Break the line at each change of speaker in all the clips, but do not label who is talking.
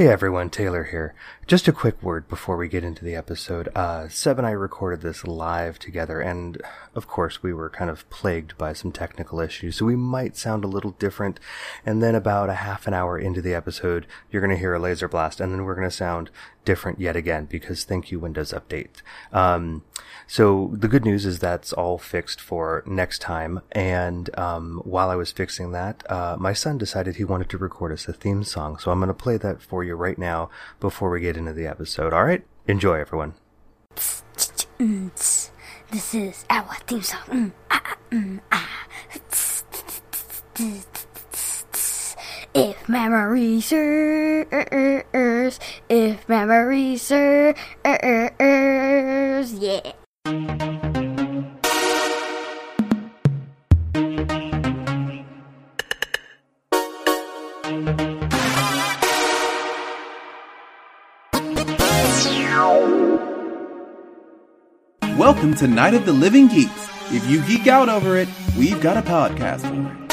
Hey everyone, Taylor here. Just a quick word before we get into the episode. Uh, Seb and I recorded this live together, and of course, we were kind of plagued by some technical issues, so we might sound a little different. And then, about a half an hour into the episode, you're going to hear a laser blast, and then we're going to sound different yet again because thank you, Windows Update. Um, so the good news is that's all fixed for next time. And um, while I was fixing that, uh, my son decided he wanted to record us a theme song, so I'm going to play that for you right now before we get into the episode. All right, enjoy, everyone.
This is our theme song. Mm, ah, ah, mm, ah. If memory serves, if memory serves, yeah.
Welcome to Night of the Living Geeks. If you geek out over it, we've got a podcast for it.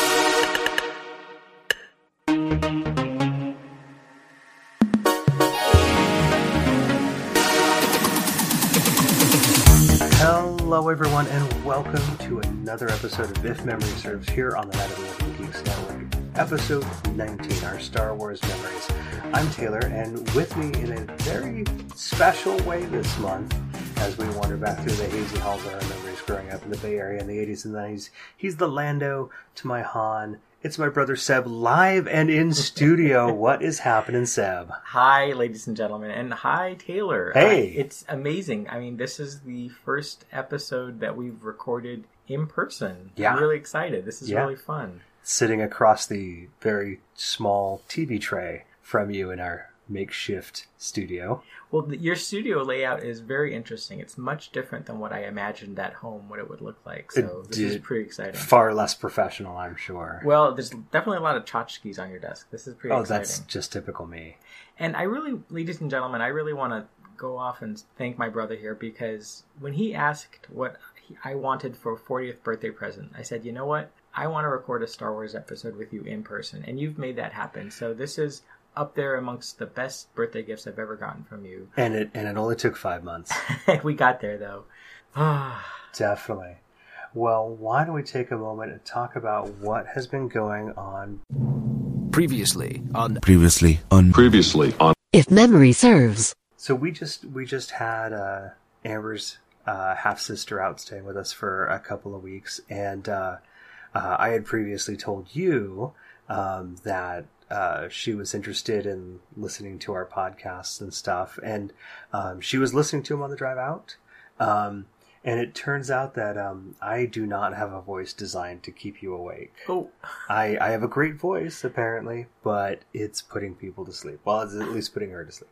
Hello, everyone, and welcome to another episode of If Memory Serves here on the Night of the Living Geeks Network. Episode 19, our Star Wars memories. I'm Taylor, and with me in a very special way this month, as we wander back through the hazy halls of our memories growing up in the Bay Area in the 80s and 90s, he's the Lando to my Han. It's my brother Seb live and in studio. what is happening, Seb?
Hi, ladies and gentlemen, and hi, Taylor.
Hey.
Uh, it's amazing. I mean, this is the first episode that we've recorded in person.
Yeah.
I'm really excited. This is
Yeah.
really fun.
Sitting across the very small TV tray from you in our makeshift studio.
Well, the, your studio layout is very interesting. It's much different than what I imagined at home, what it would look like. So
It
this is pretty exciting.
Far less professional, I'm sure.
Well, there's definitely a lot of tchotchkes on your desk. This is pretty
oh,
exciting.
that's just typical me.
And I really, ladies and gentlemen, I really want to go off and thank my brother here because when he asked what he, I wanted for 40th birthday present, I said, you know what? I want to record a Star Wars episode with you in person, and you've made that happen. So this is up there amongst the best birthday gifts I've ever gotten from you.
And it and it only took five months.
we got there though. Ah,
Definitely. Well, why don't we take a moment and talk about what has been going on?
Previously on
Previously on
Previously on
If memory serves.
So we just we just had uh, Amber's uh, half sister out staying with us for a couple of weeks, and uh, uh, I had previously told you um, that uh, she was interested in listening to our podcasts and stuff, and um, she was listening to them on the drive out. Um, and it turns out that um, I do not have a voice designed to keep you awake.
oh,
I, I have a great voice, apparently, but it's putting people to sleep. Well, it's at least putting her to sleep.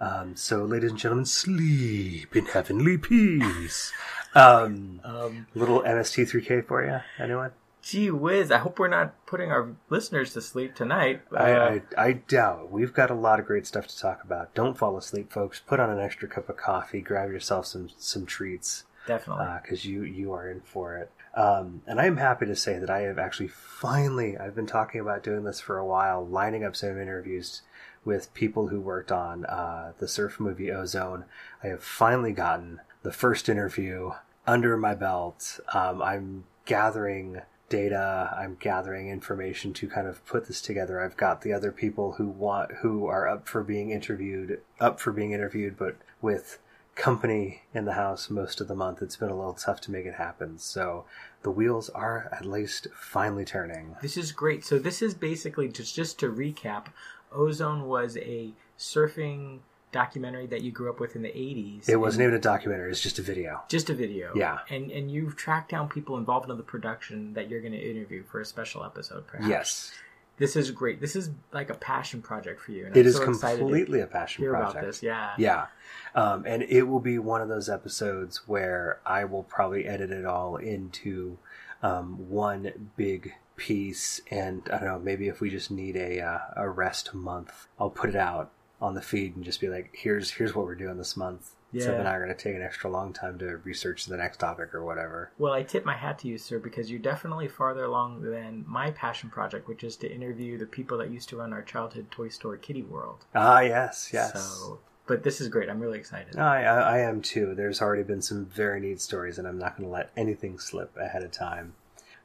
Um, so, ladies and gentlemen, sleep in heavenly peace. Um,
um,
little MST3K for you, anyone?
Gee whiz! I hope we're not putting our listeners to sleep tonight.
I,
Uh,
I, I doubt. We've got a lot of great stuff to talk about. Don't fall asleep, folks. Put on an extra cup of coffee. Grab yourself some some treats.
definitely.
because you you are in for it. Um, and I am happy to say that I have actually finally I've been talking about doing this for a while, lining up some interviews with people who worked on uh, the surf movie Ozone. I have finally gotten the first interview under my belt. Um, I'm gathering data. I'm gathering information to kind of put this together. I've got the other people who want who are up for being interviewed, up for being interviewed, but with company in the house most of the month, it's been a little tough to make it happen. So the wheels are at least finally turning.
This is great. So this is basically just just to recap, Ozone was a surfing documentary that you grew up with in the 80s.
It wasn't even a documentary; it's just a video.
just a video.
Yeah.
And and you've tracked down people involved in the production that you're going to interview for a special episode perhaps.
Yes,
This is great. This is like a passion project for you. And
it
I'm
is
so
completely a passion
hear
project.
about this. Yeah.
Yeah. Um, and it will be one of those episodes where I will probably edit it all into um, one big piece. And I don't know, maybe if we just need a, uh, a rest month, I'll put it out on the feed and just be like, here's, here's what we're doing this month. So
Yeah.
then I'm going to take an extra long time to research the next topic or whatever.
Well, I tip my hat to you, sir, because you're definitely farther along than my passion project, which is to interview the people that used to run our childhood toy store, Kitty World.
Ah, yes, yes.
So, but this is great. I'm really excited.
I, I, I am too. There's already been some very neat stories, and I'm not going to let anything slip ahead of time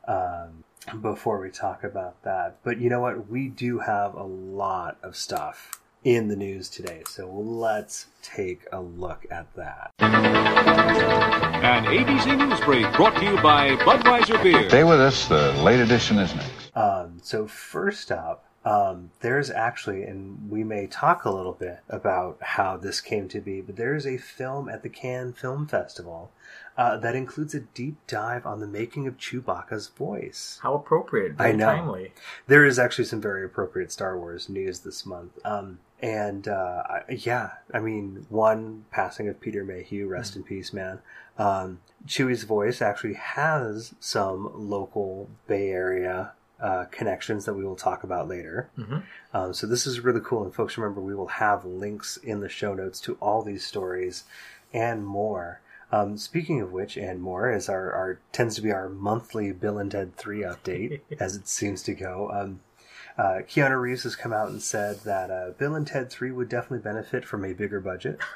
um, before we talk about that. But you know what? We do have a lot of stuff in the news today, so let's take a look at that.
An ABC News Break brought to you by Budweiser Beer.
Stay with us. The late edition is next.
Um, so first up, um, there's actually, and we may talk a little bit about how this came to be, but there's a film at the Cannes Film Festival uh, that includes a deep dive on the making of Chewbacca's voice.
How appropriate. Very
I know.
timely.
There is actually some very appropriate Star Wars news this month. Um, and uh, yeah, I mean, one passing of Peter Mayhew, rest in peace, man. Um, Chewie's voice actually has some local Bay Area uh, connections that we will talk about later. Um, so this is really cool. And folks, remember, we will have links in the show notes to all these stories and more. Um, speaking of which, and more, is our, our tends to be our monthly Bill and Ted Three update, as it seems to go. Um, uh, Keanu Reeves has come out and said that uh, Bill and Ted Three would definitely benefit from a bigger budget.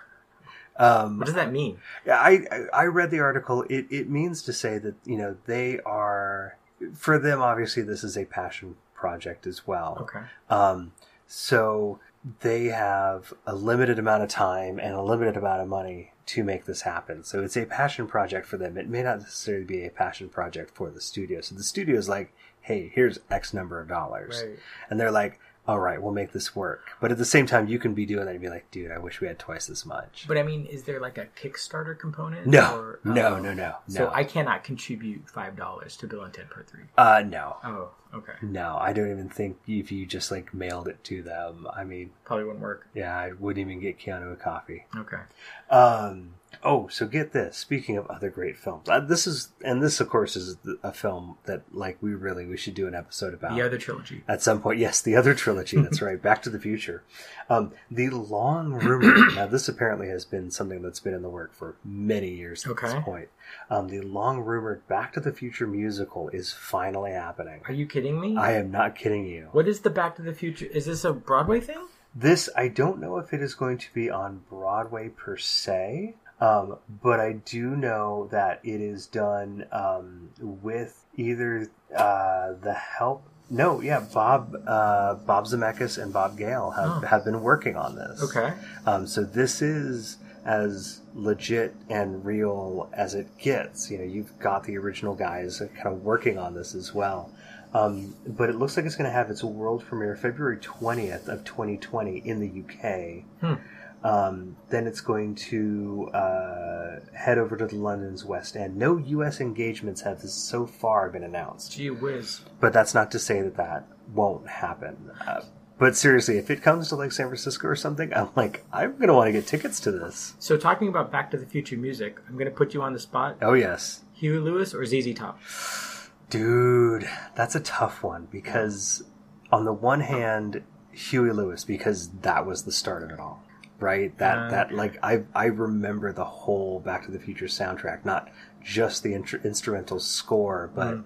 Um,
What does that mean?
yeah, I I I read the article. It it means to say that you know they are for them. Obviously, this is a passion project as well.
Okay.
Um, so they have a limited amount of time and a limited amount of money to make this happen. So it's a passion project for them. It may not necessarily be a passion project for the studio. So the studio is like, hey, here's X number of dollars.
Right.
And they're like, all right, we'll make this work. But at the same time, you can be doing that and be like, dude, I wish we had twice as much.
But I mean, is there like a Kickstarter component?
No,
Or,
no,
oh.
no, no,
So
no.
I cannot contribute five dollars to Bill and Ted per three.
uh, no.
Oh, okay.
No, I don't even think if you just like mailed it to them. I mean,
Probably wouldn't work.
yeah, I wouldn't even get Keanu a coffee.
Okay.
Um, oh, so get this. Speaking of other great films, uh, this is, and this of course is a film that like we really we should do an episode about
The other trilogy.
at some point. Yes, the other trilogy. That's right. Back to the Future. Um, the long rumor. now, this apparently has been something that's been in the work for many years at
Okay.
this point. Um, the long rumored Back to the Future musical is finally happening.
Are you kidding me?
I am not kidding you.
What is the Back to the Future? Is this a Broadway thing?
This, I don't know if it is going to be on Broadway per se, um, but I do know that it is done um, with either uh, the help. No, yeah, Bob uh, Bob Zemeckis and Bob Gale have,
Oh.
have been working on this.
Okay.
Um, so this is as legit and real as it gets. You know, you've got the original guys kind of working on this as well. Um, but it looks like it's going to have its world premiere February 20th of 2020 in the UK. Um, then it's going to uh, head over to the London's West End. No U.S. engagements have so far been announced
Gee whiz.
but that's not to say that that won't happen. Uh, but seriously, if it comes to like San Francisco or something, I'm like, I'm gonna want to get tickets to this.
So talking about Back to the Future music, I'm going to put you on the spot.
Oh yes,
Huey Lewis or ZZ Top?
dude, that's a tough one because on the one hand, Huey Lewis because that was the start of it all, right? That
Uh,
that like I I remember the whole Back to the Future soundtrack, not just the intr- instrumental score, but mm.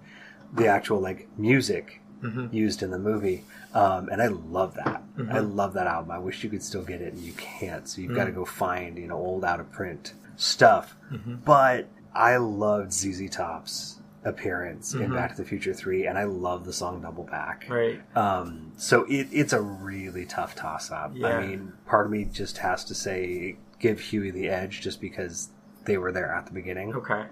the actual like music mm-hmm. used in the movie. Um, and I love that. I mm-hmm. love that album. I wish you could still get it, and you can't. So you've got to mm. go find you know old out of print stuff. Mm-hmm. But I loved ZZ Top's appearance in Back to the Future Three, and I love the song Double Back.
Right.
Um, so it, it's a really tough toss up.
Yeah.
I mean, part of me just has to say give Huey the edge just because they were there at the beginning.
Okay.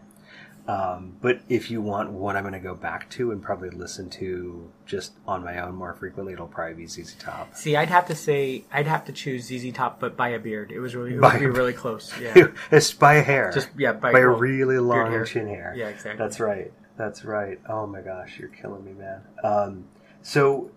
Um, but if you want what I'm going to go back to and probably listen to just on my own more frequently, it'll probably be ZZ Top.
See, I'd have to say I'd have to choose ZZ Top, but by a beard. It was really it
By
would be really close. Yeah.
it's by a hair.
Just yeah, by,
by a really long
hair.
chin hair.
Yeah, exactly.
That's right. That's right. Oh my gosh, you're killing me, man. Um, so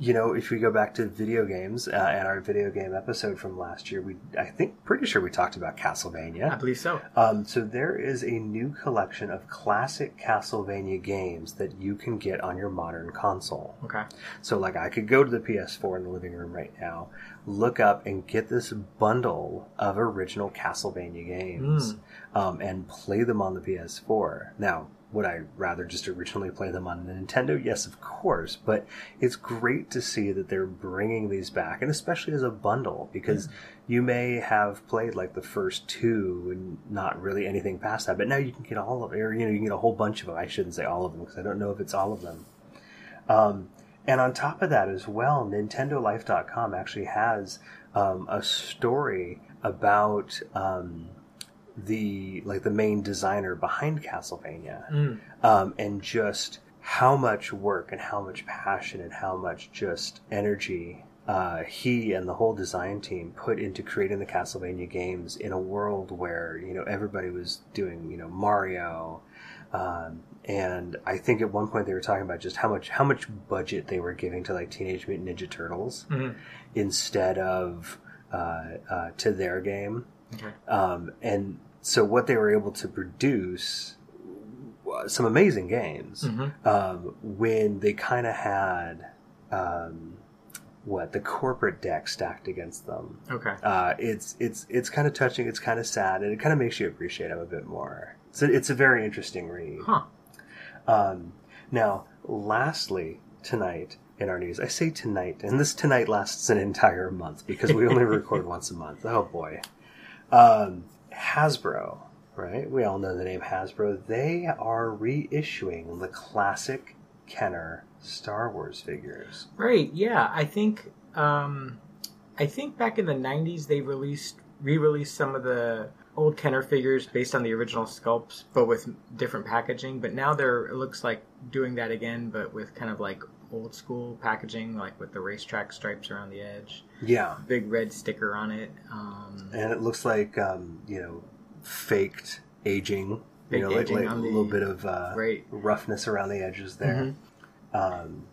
you know, if we go back to video games uh, and our video game episode from last year, we I think pretty sure we talked about Castlevania.
I believe so.
Um, so there is a new collection of classic Castlevania games that you can get on your modern console.
Okay.
So like I could go to the PS4 in the living room right now, look up and get this bundle of original Castlevania games, um, and play them on the PS4. Now, would I rather just originally play them on Nintendo? Yes, of course. But it's great to see that they're bringing these back, and especially as a bundle, because you may have played like the first two and not really anything past that. But now you can get all of, or you know, you can get a whole bunch of them. I shouldn't say all of them because I don't know if it's all of them. Um, and on top of that as well, NintendoLife.com actually has um, a story about um, the like the main designer behind Castlevania, um, and just how much work and how much passion and how much just energy uh, he and the whole design team put into creating the Castlevania games in a world where you know everybody was doing you know Mario. Um, and I think at one point they were talking about just how much how much budget they were giving to like Teenage Mutant Ninja Turtles instead of uh, uh, to their game.
Okay.
Um, and so what they were able to produce some amazing games um, when they kind of had um, what the corporate deck stacked against them.
Okay.
Uh, it's it's it's kind of touching. It's kind of sad, and it kind of makes you appreciate them a bit more. So it's a very interesting read.
Huh.
Um, now, lastly, tonight in our news, I say tonight, and this tonight lasts an entire month because we only record once a month. Oh boy. Hasbro, right? We all know the name Hasbro. They are reissuing the classic Kenner Star Wars figures.
Right. Yeah. I think. Um, I think back in the '90s they released re-released some of the old Kenner figures based on the original sculpts, but with different packaging. But now they're it looks like doing that again, but with kind of like old school packaging, like with the racetrack stripes around the edge,
Yeah.
big red sticker on it. Um,
and it looks like um, you know faked aging
Fake
you know like,
aging
like a
on the-
little bit of uh,
Right.
roughness around the edges there um,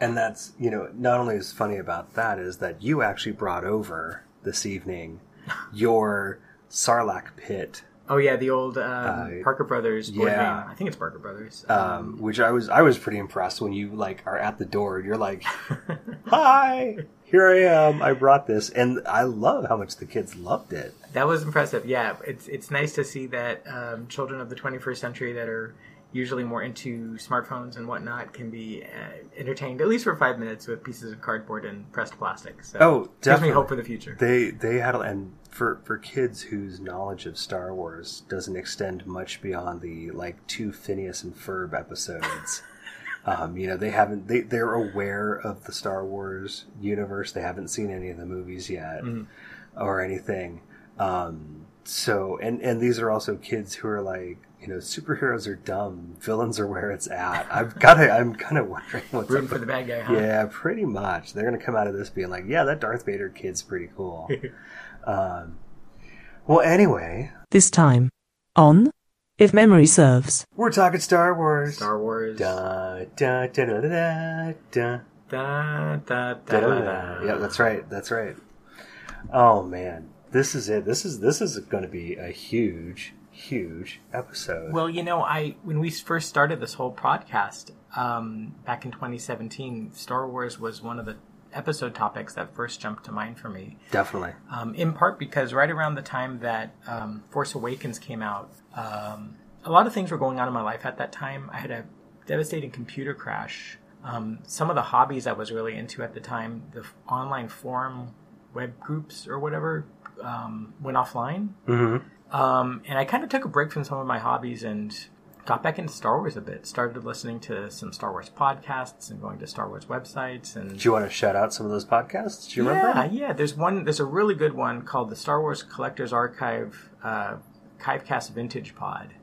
and that's you know not only is funny about that is that you actually brought over this evening your sarlacc pit
oh yeah, the old um,
Uh,
Parker Brothers board
yeah.
game. I think it's Parker Brothers.
um, which I was I was pretty impressed when you like are at the door and you're like, "Hi, here I am. I brought this," and I love how much the kids loved it.
That was impressive. Yeah, it's it's nice to see that um, children of the 21st century that are usually more into smartphones and whatnot can be uh, entertained at least for five minutes with pieces of cardboard and pressed plastic. So
Oh,
gives me
definitely.
hope for the future.
They they had and for for kids whose knowledge of Star Wars doesn't extend much beyond the like two Phineas and Ferb episodes. um, you know, they haven't they they're aware of the Star Wars universe. They haven't seen any of the movies yet or anything. Um, so and and these are also kids who are like you know superheroes are dumb, villains are where it's at. I've got to I'm kind of wondering what's
Rooting
up
for the bad guy, huh?
yeah, pretty much. They're going to come out of this being like, yeah, that Darth Vader kid's pretty cool. um, well, anyway,
This time on If Memory Serves.
we're talking Star Wars.
Star Wars.
Da, da, da, da, da, da,
Da, da, da,
da, da. Yeah, that's right. That's right. Oh man, this is it. This is this is going to be a huge, huge episode.
Well, you know, I when we first started this whole podcast um, back in 2017, Star Wars was one of the episode topics that first jumped to mind for me.
Definitely.
um, in part because right around the time that um, Force Awakens came out, um, a lot of things were going on in my life at that time. I had a devastating computer crash. Um, some of the hobbies I was really into at the time, the f- online forum web groups or whatever, um, went offline.
Mm-hmm.
Um, and I kind of took a break from some of my hobbies and got back into Star Wars a bit. Started listening to some Star Wars podcasts and going to Star Wars websites and
Do you want to shout out some of those podcasts? Do you remember?
yeah, yeah. There's one. There's a really good one called the Star Wars Collector's Archive, uh, Kivecast Vintage Pod.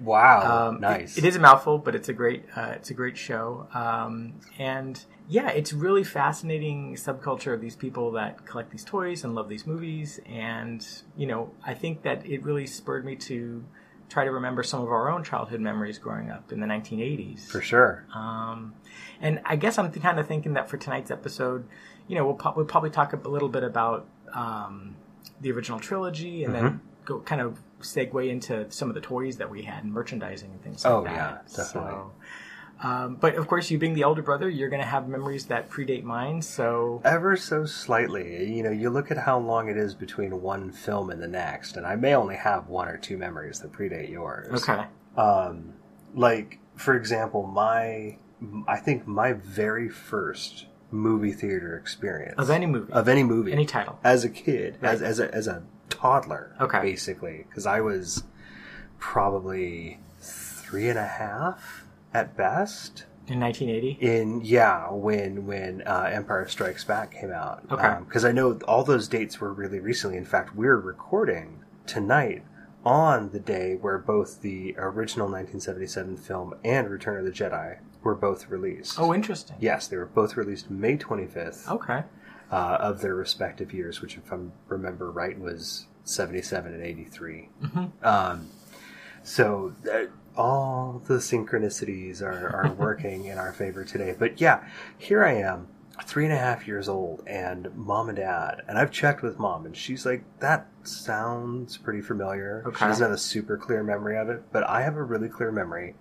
Wow,
Um,
nice.
it- it is a mouthful, but it's a great. Uh, it's a great show. Um, and yeah, it's really fascinating subculture of these people that collect these toys and love these movies. And you know, I think that it really spurred me to try to remember some of our own childhood memories growing up in the 1980s.
For sure.
Um, and I guess I'm kind of thinking that for tonight's episode, you know, we'll, po- we'll probably talk a little bit about um, the original trilogy and then
Mm-hmm.
go kind of segue into some of the toys that we had and merchandising and things
Oh,
like that.
Oh yeah, definitely.
So, um, but of course, you being the elder brother, you're going to have memories that predate mine. So
Ever so slightly. You know, you look at how long it is between one film and the next, and I may only have one or two memories that predate yours.
okay,
Um, like, for example, my, I think my very first movie theater experience
of any movie,
of any movie,
any title.
as a kid, as, as a as a toddler,
Okay.
basically, because I was probably three and a half at best.
in 1980.
In yeah, when when uh, Empire Strikes Back came out,
Okay.
because I know all those dates were really recently. In fact, we're recording tonight on the day where both the original 1977 film and Return of the Jedi were both released.
Oh, interesting.
yes, they were both released May 25th
Okay.
uh, of their respective years, which, if I remember right, was 77 and 83. Um, so uh, all the synchronicities are, are working in our favor today. But yeah, here I am, three and a half years old, and mom and dad. And I've checked with mom, and she's like, that sounds pretty familiar. She doesn't have a super clear memory of it, but I have a really clear memory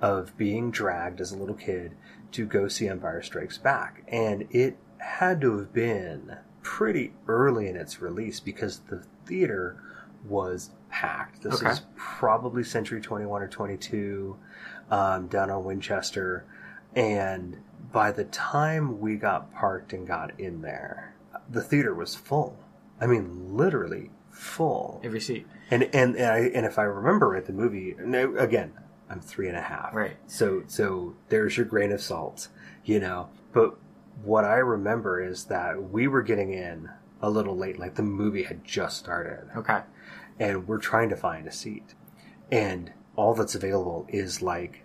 of being dragged as a little kid to go see Empire Strikes Back. And it had to have been pretty early in its release because the theater was packed. This
Okay.
is probably Century 21 or 22 um, down on Winchester. And by the time we got parked and got in there, the theater was full. I mean, literally full.
Every seat.
And and and, I, and if I remember right, the movie no, again, I'm three and a half.
Right.
So so there's your grain of salt, you know. But what I remember is that we were getting in a little late, like the movie had just started,
Okay.
And we're trying to find a seat, and all that's available is like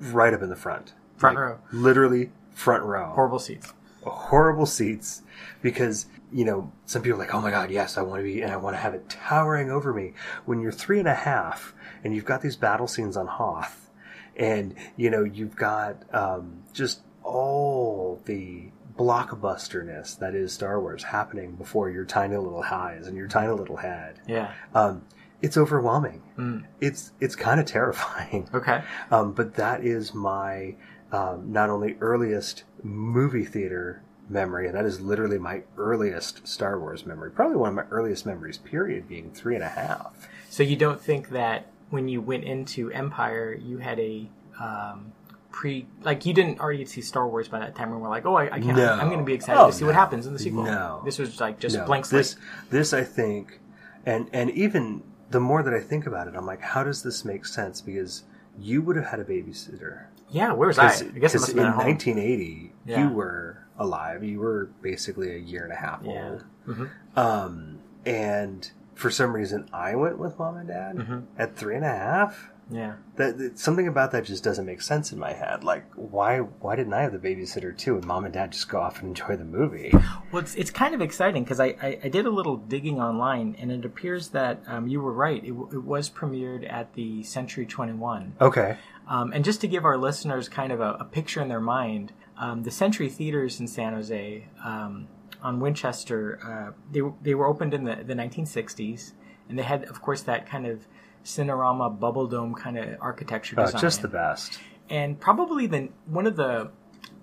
right up in the front,
Front
Like,
row.
literally front row.
Horrible seats.
horrible seats. Because you know some people are like oh my god yes i want to be and i want to have it towering over me. When you're three and a half and you've got these battle scenes on hoth and you know you've got um, just all the blockbusterness that is star wars happening before your tiny little eyes and your tiny little head
Yeah.
um, it's overwhelming
Mm.
it's it's kind of terrifying
Okay.
um, but that is my um, not only earliest movie theater memory, and that is literally my earliest Star Wars memory. Probably one of my earliest memories, period, being three and a half.
So you don't think that when you went into Empire, you had a um, pre like you didn't already see Star Wars by that time, and we're like, oh, I, I can't.
No.
I'm going to be excited
Oh,
to see what happens in the sequel.
No.
This was like just
No,
blank slate.
This, this, I think, and and even the more that I think about it, I'm like, how does this make sense? Because you would have had a babysitter.
yeah, where was I? I guess it must have
in
been at home.
1980,
Yeah.
you were alive. You were basically a year and a half
Yeah.
old.
Mhm.
Um, and for some reason, I went with mom and dad
Mhm.
at three and a half.
Yeah.
That, that something about that just doesn't make sense in my head. Like, why why didn't I have the babysitter too, and mom and dad just go off and enjoy the movie?
Well, it's, it's kind of exciting because I, I, I did a little digging online, and it appears that um, you were right. It, it was premiered at the Century 21.
Okay,
Um, and just to give our listeners kind of a, a picture in their mind, um, the Century Theaters in San Jose um, on Winchester, uh, they, they were opened in the, the 1960s, and they had, of course, that kind of Cinerama bubble dome kind of architecture
oh,
design.
just the best.
And probably the one of the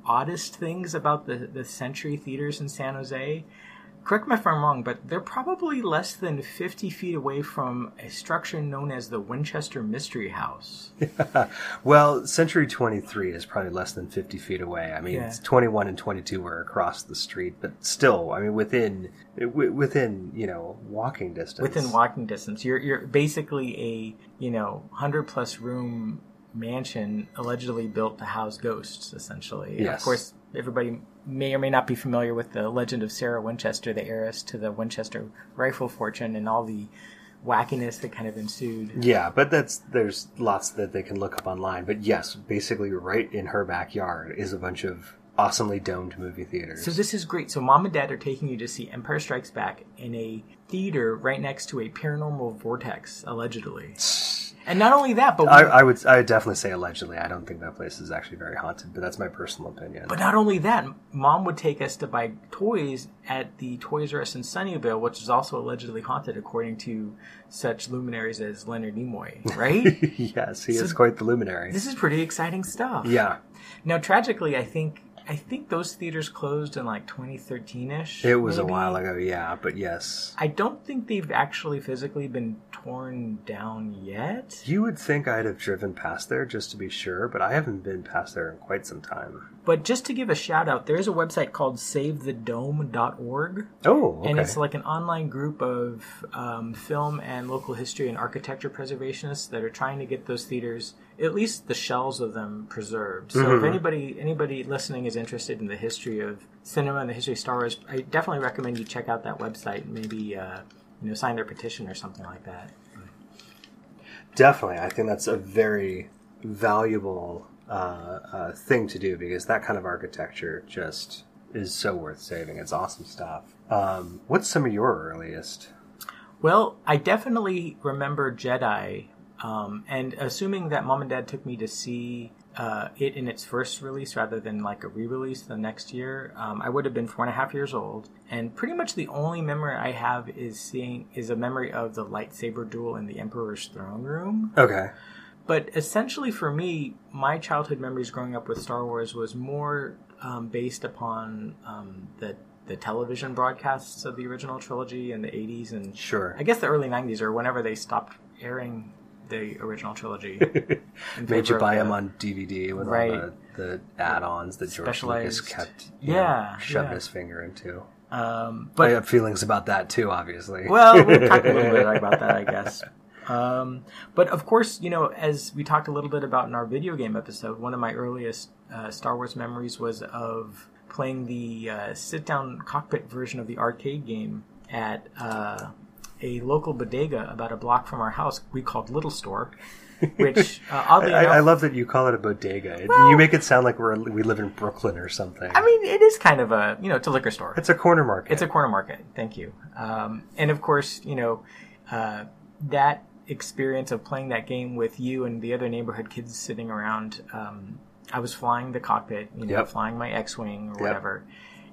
oddest things about the the Century Theaters in San Jose. Correct me if I'm wrong, but they're probably less than 50 feet away from a structure known as the Winchester Mystery House.
Well, Century 23 is probably less than 50 feet away. I mean,
Yeah.
it's 21 and 22 were across the street, but still, I mean, within within you know walking distance.
Within walking distance, you're you're basically a you know hundred plus room mansion allegedly built to house ghosts. Essentially, And
Yes.
Of course, everybody may or may not be familiar with the legend of Sarah Winchester, the heiress to the Winchester rifle fortune, and all the wackiness that kind of ensued.
Yeah, but that's there's lots that they can look up online. But yes, basically, right in her backyard is a bunch of awesomely domed movie theaters.
So this is great. So mom and dad are taking you to see Empire Strikes Back in a theater right next to a paranormal vortex, allegedly. And not only that, but
I, I would I would definitely say allegedly. I don't think that place is actually very haunted, but that's my personal opinion.
But not only that, mom would take us to buy toys at the Toys R Us in Sunnyvale, which is also allegedly haunted, according to such luminaries as Leonard Nimoy, right?
yes, he is quite the luminary.
this is pretty exciting stuff.
yeah,
Now, tragically, I think I think those theaters closed in like 2013 ish.
it was a while ago. Yeah, but yes,
I don't think they've actually physically been torn down yet.
you would think I'd have driven past there just to be sure, but I haven't been past there in quite some time.
But just to give a shout out, there is a website called SaveTheDome.org.
Oh, okay.
And it's like an online group of um, film and local history and architecture preservationists that are trying to get those theaters, at least the shells of them, preserved. So if anybody anybody listening is interested in the history of cinema and the history of Star Wars, I definitely recommend you check out that website and maybe uh, you know sign their petition or something like that.
Definitely, I think that's a very valuable uh, uh, thing to do because that kind of architecture just is so worth saving. It's awesome stuff. Um, what's some of your earliest?
Well, I definitely remember Jedi, um, and assuming that mom and dad took me to see uh, it in its first release rather than like a re-release the next year, um, I would have been four and a half years old. And pretty much the only memory I have is seeing is a memory of the lightsaber duel in the Emperor's throne room.
Okay.
But essentially, for me, my childhood memories growing up with Star Wars was more um, based upon um, the the television broadcasts of the original trilogy in the '80s and
Sure.
I guess the early '90s or whenever they stopped airing the original trilogy.
Made you buy
the-
them on DVD with
Right.
all the, the add-ons that George Lucas kept, you know,
Yeah,
shoved
yeah.
his finger into.
Um,
I have feelings about that too, obviously.
Well, we'll talk a little bit about that, I guess. Um, but of course, you know, as we talked a little bit about in our video game episode, one of my earliest uh, Star Wars memories was of playing the uh, sit-down cockpit version of the arcade game at uh, a local bodega about a block from our house. We called Little Store, which uh,
I,
oddly
I,
enough,
I love that you call it a bodega.
Well-
you make it sound like we're we live in Brooklyn or something.
I mean, it is kind of a you know, it's a liquor store.
it's a corner market.
It's a corner market. Thank you. Um, and of course, you know, uh, that experience of playing that game with you and the other neighborhood kids sitting around. Um, I was flying the cockpit, you know,
Yep.
flying my X-wing or
Yep.
whatever,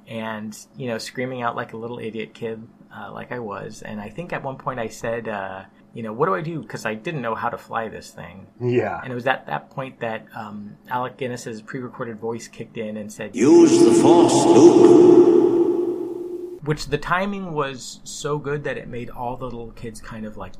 and you know, screaming out like a little idiot kid, uh, like I was. And I think at one point I said, uh, you know, what do I do? Because I didn't know how to fly this thing.
yeah.
And it was at that point that um, Alec Guinness's pre-recorded voice kicked in and said,
Use the force, Luke.
which the timing was so good that it made all the little kids kind of like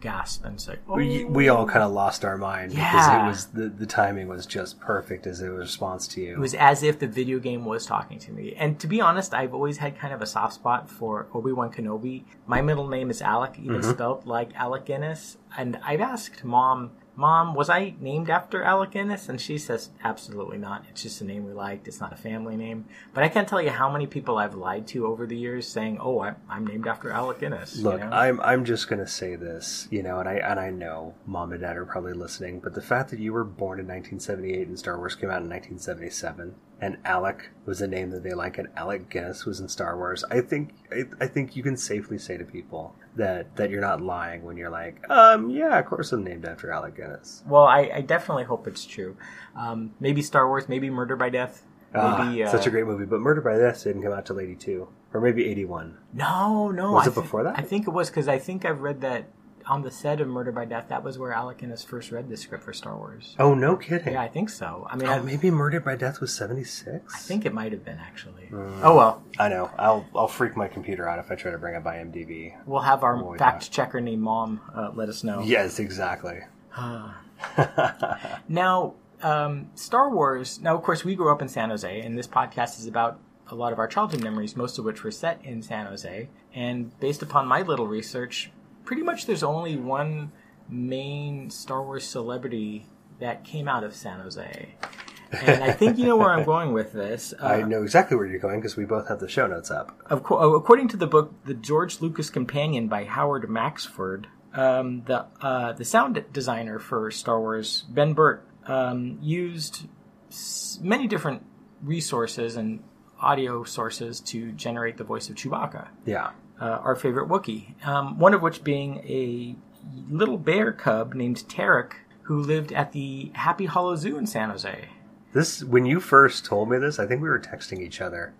gasp and say, "Oh,
we, we all oh. kind of lost our mind because it was the, the timing was just perfect as a response to you.
It was as if the video game was talking to me. And to be honest, I've always had kind of a soft spot for Obi Wan Kenobi. My middle name is Alec, even mm-hmm. spelled like Alec Guinness. And I've asked mom, Mom, was I named after Alec Guinness? And she says, Absolutely not. It's just a name we liked. It's not a family name. But I can't tell you how many people I've lied to over the years saying, Oh, I, I'm named after Alec Guinness. you
Look,
know?
I'm I'm just gonna say this, you know, and I and I know mom and dad are probably listening, but the fact that you were born in 1978 and Star Wars came out in 1977, and Alec was a name that they like, and Alec Guinness was in Star Wars, I think I, I think you can safely say to people that that you're not lying when you're like, um, yeah, of course I'm named after Alec Guinness.
Well, I, I definitely hope it's true. Um, maybe Star Wars, maybe Murder by Death.
Ah,
Maybe, uh,
such a great movie, but Murder by Death didn't come out till 82 or maybe 81.
No, no.
Was
I
it
thi-
before that?
I think it was because I think I've read that on the set of Murder by Death. That was where Alec Guinness first read the script for Star Wars.
Oh, no kidding.
Yeah, I think so. I mean,
Oh,
I,
maybe Murder by Death was 76.
I think it might have been actually.
Mm.
Oh well,
I know. I'll I'll freak my computer out if I try to bring up IMDb.
we'll have our fact checker named Mom uh, let us know.
Yes, exactly.
Now, um, Star Wars. Now, of course, we grew up in San Jose, and this podcast is about a lot of our childhood memories, most of which were set in San Jose. And based upon my little research, pretty much there's only one main Star Wars celebrity that came out of San Jose. And I think you know where I'm going with this. Uh,
I know exactly where you're going because we both have the show notes up.
of co- uh, according to the book "The George Lucas Companion" by Howard Maxford, um, the uh, the sound designer for Star Wars, Ben Burtt, um, used s- many different resources and audio sources to generate the voice of Chewbacca,
Yeah.
Uh, our favorite Wookiee. Um, one of which being a little bear cub named Tarek who lived at the Happy Hollow Zoo in San Jose.
This when you first told me this, I think we were texting each other,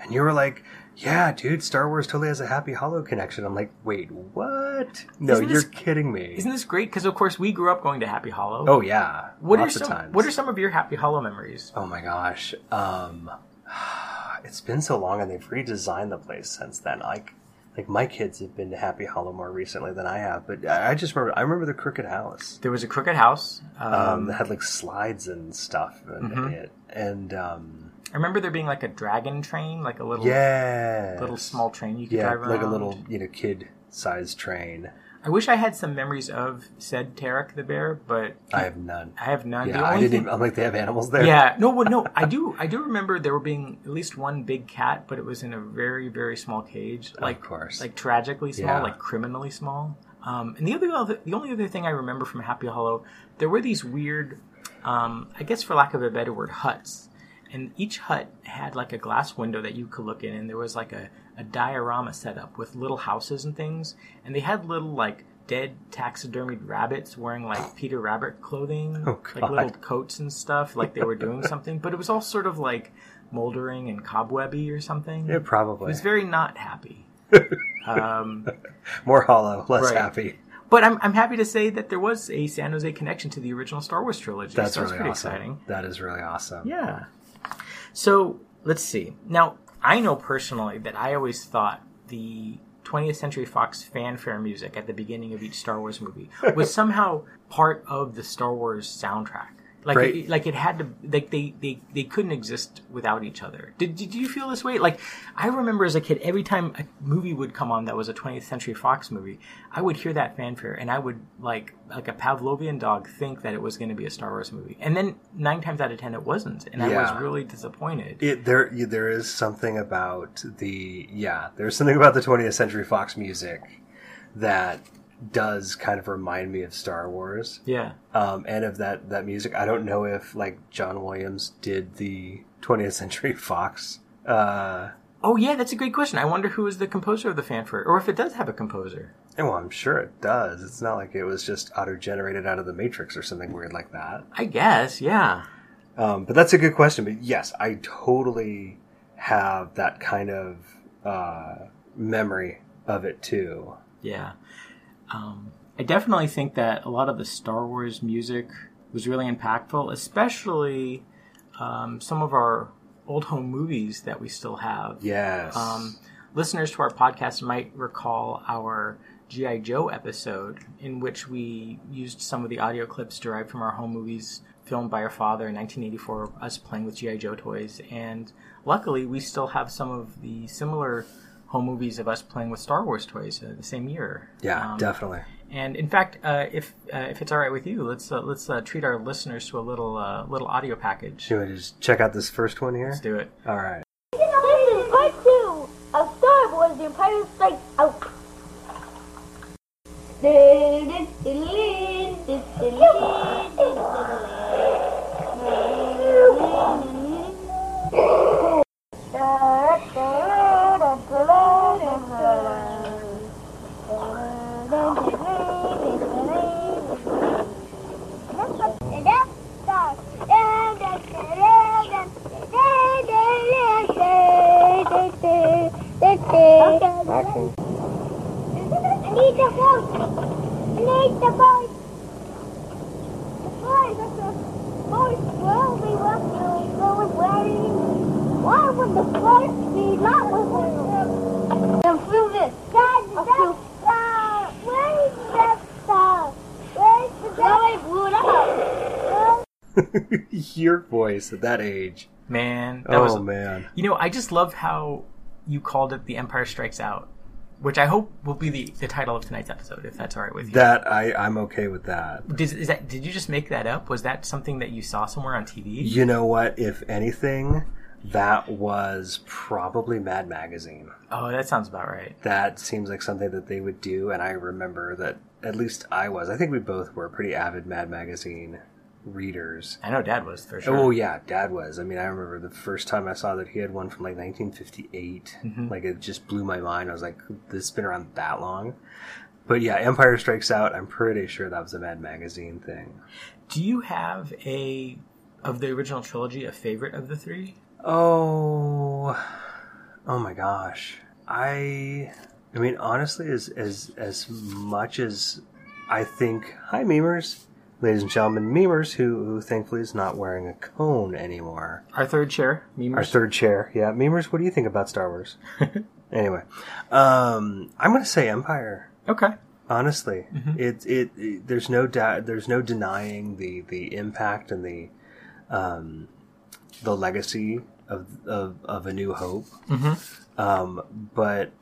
and you were like, "Yeah, dude, Star Wars totally has a Happy Hollow connection." I'm like, "Wait, what? No,
Isn't
you're
this-
kidding me."
Isn't this great? Because of course we grew up going to Happy Hollow.
oh yeah,
what
lots
are
of
some
times.
What are some of your Happy Hollow memories?
Oh my gosh. Um it's been so long and they've redesigned the place since then. Like like my kids have been to Happy Hollow more recently than I have, but I I just remember I remember the Crooked House.
There was a Crooked House. Um,
Um, that had like slides and stuff in
Mhm.
it. And um
I remember there being like a dragon train, like a little
yeah.
little small train you could
Yeah,
drive around.
like a little, you know, kid sized train.
I wish I had some memories of said Tarek the bear, but
I have none.
I have none.
Yeah, I didn't
thing-
even I'm like they have animals there.
Yeah, no, well, no, I do. I do remember there were being at least one big cat, but it was in a very, very small cage, like of
course.
like tragically small,
Yeah.
like criminally small. Um, and the other, other, the only other thing I remember from Happy Hollow, there were these weird, um, I guess for lack of a better word, huts, and each hut had like a glass window that you could look in, and there was like a, a diorama set up with little houses and things, and they had little like dead taxidermied rabbits wearing like Peter Rabbit clothing,
Oh,
like little coats and stuff, like they were doing something, but it was all sort of like moldering and cobwebby or something.
Yeah, probably.
It
probably.
was very not happy. um,
More hollow, less
Right.
happy.
but I'm, I'm happy to say that there was a San Jose connection to the original Star Wars trilogy.
That's
so
really
pretty
awesome.
exciting.
That is really awesome.
Yeah. So let's see. Now, I know personally that I always thought the 20th Century Fox fanfare music at the beginning of each Star Wars movie was somehow part of the Star Wars soundtrack. Like,
Right.
it, like it had to, like they, they, they couldn't exist without each other. Did, did you feel this way? Like, I remember as a kid, every time a movie would come on that was a 20th Century Fox movie, I would hear that fanfare and I would, like, like a Pavlovian dog, think that it was going to be a Star Wars movie. And then nine times out of ten, it wasn't. And I was really disappointed.
It there there is something about the yeah there's something about the 20th Century Fox music that does kind of remind me of Star Wars
yeah.
um, and of that that music. I don't know if like John Williams did the 20th Century Fox. Uh,
Oh, yeah, that's a great question. I wonder who is the composer of the fanfare, or if it does have a composer.
and well, I'm sure it does. It's not like it was just auto generated out of the Matrix or something weird like that.
I guess, yeah.
Um, but that's a good question. But yes, I totally have that kind of uh, memory of it too.
Yeah. Um, I definitely think that a lot of the Star Wars music was really impactful, especially um, some of our old home movies that we still have.
Yes.
Um, listeners to our podcast might recall our G.I. Joe episode in which we used some of the audio clips derived from our home movies filmed by our father in 1984, us playing with G.I. Joe toys. And luckily, we still have some of the similar home movies of us playing with Star Wars toys uh, the same year.
yeah,
Um,
definitely.
And in fact, uh, if uh, if it's all right with you, let's uh, let's uh, treat our listeners to a little uh, little audio package.
Should we just check out this first one here?
Let's do it.
All right.
This is part two of Star Wars The Empire Strikes Out. Okay. I need the voice. I need the voice. The voice. The voice will be with you. Go away. Why would the voice be not with you? Feel this. Dad, the Death Star. Where's the Death Star? Where's the Death Star? blew it up.
Your voice at that age.
Man, that
Oh
was
man.
You know, I just love how you called it The Empire Strikes Out, which I hope will be the, the title of tonight's episode, if that's all right with you.
That I I'm okay with that.
Did, is that, did you just make that up? Was that something that you saw somewhere on TV?
You know what? If anything, that was probably Mad Magazine.
Oh, that sounds about right.
That seems like something that they would do, and I remember that at least I was. I think we both were pretty avid Mad Magazine readers.
I know Dad was, for sure.
Oh yeah, Dad was. I mean, I remember the first time I saw that he had one from like 1958.
Mhm.
Like it just blew my mind. I was like, "This has been around that long." but yeah, Empire Strikes Out. I'm pretty sure that was a Mad Magazine thing.
Do you have a of the original trilogy a favorite of the three?
Oh, oh my gosh. I, I mean, honestly, as as as much as I think, hi memers, ladies and gentlemen, memers who who thankfully is not wearing a cone anymore.
Our third chair, memers.
Our third chair, yeah, memers. What do you think about Star Wars? anyway, um, I'm going to say Empire.
Okay.
Honestly, it, it it there's no doubt there's no denying the the impact and the um the legacy of of, of a New Hope. Um, but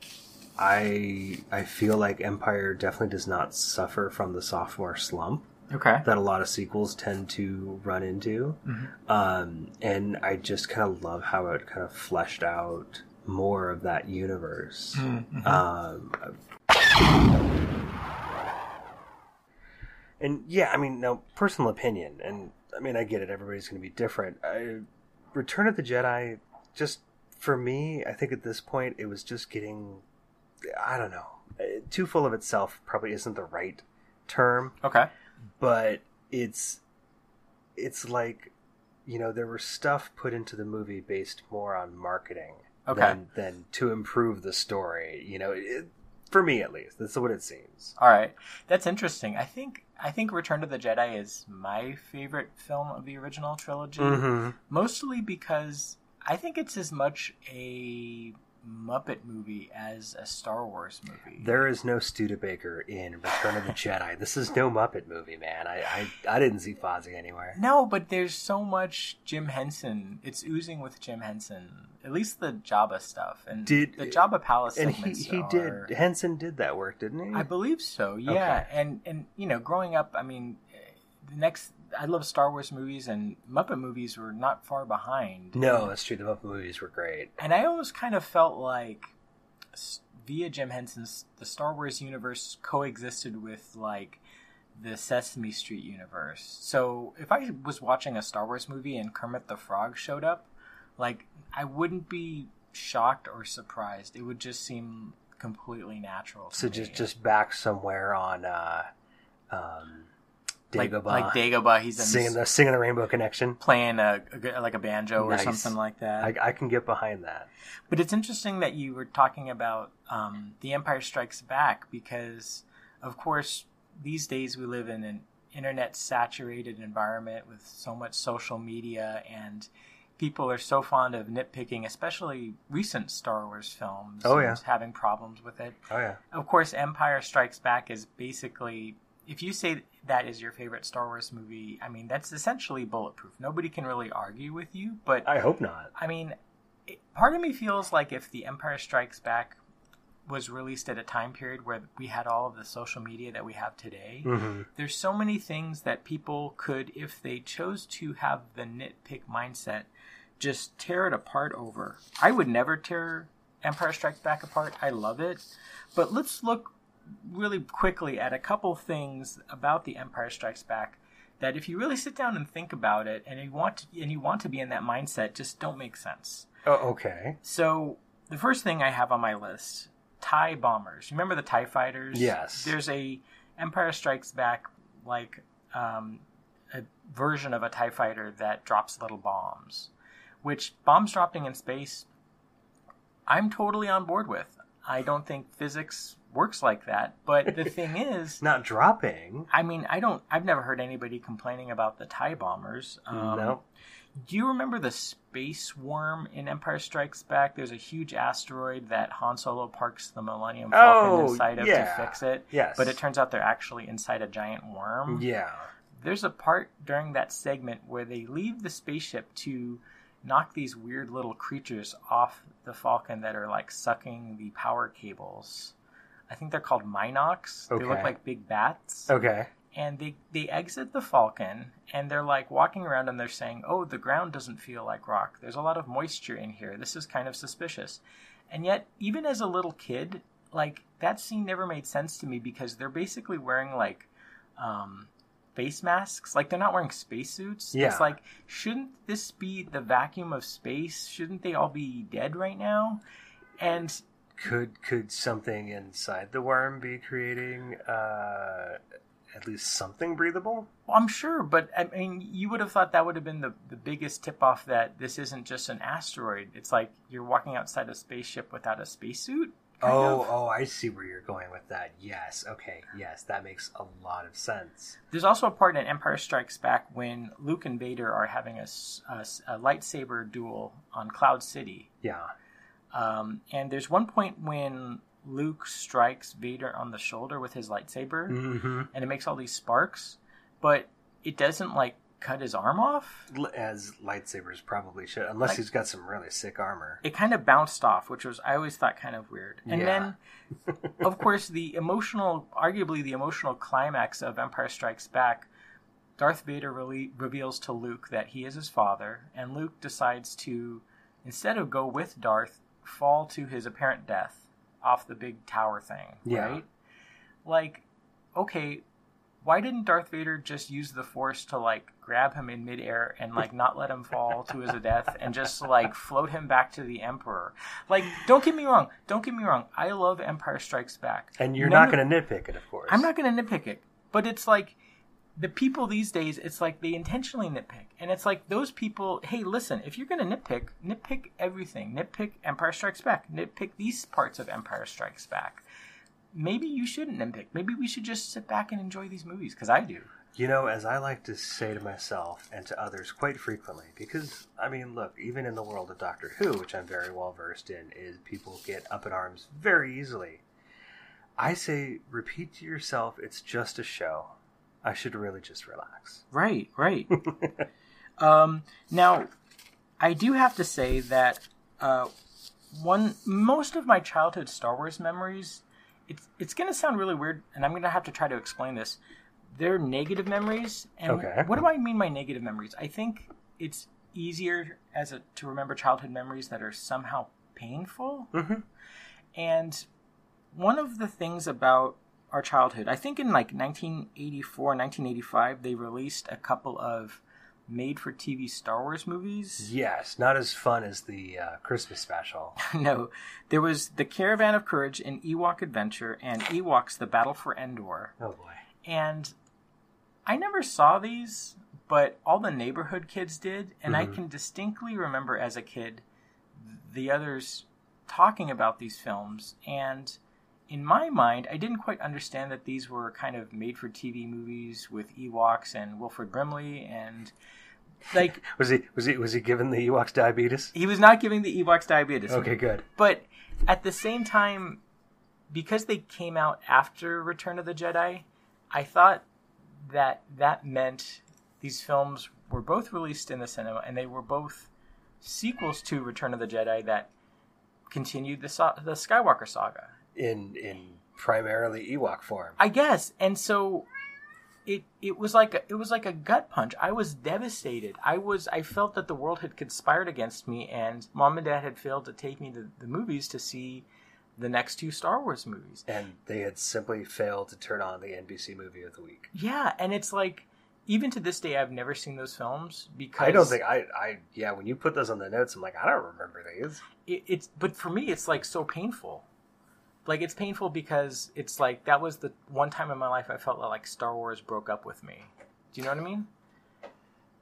I I feel like Empire definitely does not suffer from the sophomore slump
Okay.
that a lot of sequels tend to run into. Um, and I just kind of love how it kind of fleshed out more of that universe. Um, and yeah, I mean, now, personal opinion, and I mean, I get it. Everybody's going to be different. I, Return of the Jedi, just for me, I think at this point it was just getting, I don't know, uh, too full of itself. Probably isn't the right term
Okay.
But it's it's like you know there was stuff put into the movie based more on marketing
Okay.
than, than to improve the story you know it, for me at least that's what it seems
All right, that's interesting. I think I think Return to the Jedi is my favorite film of the original trilogy,
mm-hmm.
mostly because I think it's as much a Muppet movie as a Star Wars movie.
there is no Studebaker in Return of the Jedi. This is no Muppet movie, man. I, I, I didn't see Fozzie anywhere.
No, but there's so much Jim Henson. It's oozing with Jim Henson. At least the Jabba stuff and
Did-
the Jabba Palace
And he, he
are-
did Henson did that work, didn't he?
I believe so. Yeah,
Okay.
and and you know, growing up, I mean, the next I love Star Wars movies and Muppet movies were not far behind.
no, that's true. The Muppet movies were great.
and I almost kind of felt like via Jim Henson's the Star Wars universe coexisted with like the Sesame Street universe. So if I was watching a Star Wars movie and Kermit the Frog showed up, like I wouldn't be shocked or surprised. It would just seem completely natural.
So
me.
just just back somewhere on uh, um, Dagobah,
like Dagobah, he's in
singing the singing the Rainbow Connection.
playing a, a like a banjo
Nice.
or something like that.
I, I can get behind that.
But it's interesting that you were talking about um, The Empire Strikes Back because, of course, these days we live in an internet saturated environment with so much social media and people are so fond of nitpicking, especially recent Star Wars films.
Oh, yeah.
having problems with it.
Oh yeah.
Of course, Empire Strikes Back is basically. If you say that is your favorite Star Wars movie, I mean that's essentially bulletproof. Nobody can really argue with you. But
I hope not.
I mean, it, part of me feels like if The Empire Strikes Back was released at a time period where we had all of the social media that we have today,
Mhm.
there's so many things that people could, if they chose to have the nitpick mindset, just tear it apart over. I would never tear Empire Strikes Back apart. I love it. But let's look really quickly at a couple things about The Empire Strikes Back that if you really sit down and think about it and you want to, and you want to be in that mindset just don't make sense.
Oh, okay.
So the first thing I have on my list, TIE bombers. Remember the TIE fighters?
Yes.
There's a Empire Strikes Back like um, a version of a TIE fighter that drops little bombs. Which bombs dropping in space I'm totally on board with. I don't think physics works like that, but the thing is
Not dropping.
I mean, I don't. I've never heard anybody complaining about the tie bombers. Um,
No.
Do you remember the space worm in Empire Strikes Back? There's a huge asteroid that Han Solo parks the Millennium Falcon
Oh,
inside of
yeah.
to fix it.
Yes.
But it turns out they're actually inside a giant worm.
Yeah.
There's a part during that segment where they leave the spaceship to knock these weird little creatures off the Falcon that are like sucking the power cables. I think they're called mynocks. They look like big bats.
Okay.
and they they exit the falcon and they're like walking around and they're saying oh the ground doesn't feel like rock. There's a lot of moisture in here. This is kind of suspicious. And yet even as a little kid like that scene never made sense to me because they're basically wearing like um face masks. Like they're not wearing spacesuits.
Yeah.
it's like shouldn't this be the vacuum of space? Shouldn't they all be dead right now? And
could could something inside the worm be creating uh, at least something breathable?
Well, I'm sure, but I mean, you would have thought that would have been the, the biggest tip off that this isn't just an asteroid. It's like you're walking outside a spaceship without a spacesuit.
Oh,
of.
oh, I see where you're going with that. Yes, okay, yes, that makes a lot of sense.
There's also a part in Empire Strikes Back when Luke and Vader are having a a lightsaber duel on Cloud City.
Yeah.
Um, and there's one point when Luke strikes Vader on the shoulder with his lightsaber,
Mm-hmm.
and it makes all these sparks, but it doesn't like cut his arm off.
As lightsabers probably should, unless
Like-
he's got some really sick armor.
It kind of bounced off, which was I always thought kind of weird. And
Yeah.
then, of course, the emotional, arguably the emotional climax of Empire Strikes Back. Darth Vader really reveals to Luke that he is his father, and Luke decides to, instead of go with Darth, fall to his apparent death off the big tower thing.
Yeah.
Right? Like, okay, why didn't Darth Vader just use the Force to like grab him in midair and like not let him fall to his death and just like float him back to the Emperor? Like, don't get me wrong. Don't get me wrong. I love Empire Strikes Back.
And you're
None
not going to nitpick it, of course.
I'm not going to nitpick it, but it's like the people these days. It's like they intentionally nitpick, and it's like those people. Hey, listen, if you're going to nitpick, nitpick everything. Nitpick Empire Strikes Back. Nitpick these parts of Empire Strikes Back. Maybe you shouldn't nitpick. Maybe we should just sit back and enjoy these movies because I do.
You know, as I like to say to myself and to others quite frequently, because, I mean, look, even in the world of Doctor Who, which I'm very well versed in, is people get up in arms very easily. I say, repeat to yourself, it's just a show. I should really just relax.
Right, right. um, now, I do have to say that uh, one most of my childhood Star Wars memories. It's it's going to sound really weird, and I'm going to have to try to explain this. They're negative memories, and
Okay.
what do I mean by negative memories? I think it's easier as a to remember childhood memories that are somehow painful.
Mhm.
And one of the things about our childhood, I think in like 1984, 1985, they released a couple of made for TV Star Wars movies.
Yes, not as fun as the uh, Christmas special.
no, there was The Caravan of Courage and Ewok Adventure and Ewoks The Battle for Endor.
Oh boy.
And I never saw these, but all the neighborhood kids did, and I
Mhm.
can distinctly remember as a kid the others talking about these films and in my mind, I didn't quite understand that these were kind of made for TV movies with Ewoks and Wilford Brimley and like
Was he was he was he given the Ewoks diabetes?
he was not giving the Ewoks diabetes.
Okay, good.
But at the same time, because they came out after Return of the Jedi, I thought that that meant these films were both released in the cinema and they were both sequels to Return of the Jedi that continued the the Skywalker saga.
In in primarily Ewok form.
I guess. And so it it was like a, it was like a gut punch. I was devastated. I was I felt that the world had conspired against me and mom and dad had failed to take me to the movies to see the next two Star Wars movies.
And they had simply failed to turn on the NBC movie of the week.
Yeah, and it's like even to this day I've never seen those films because
I don't think I I yeah, when you put those on the notes, I'm like, I don't remember these.
it, it's but for me it's like so painful like it's painful because it's like that was the one time in my life i felt like star wars broke up with me do you know what i mean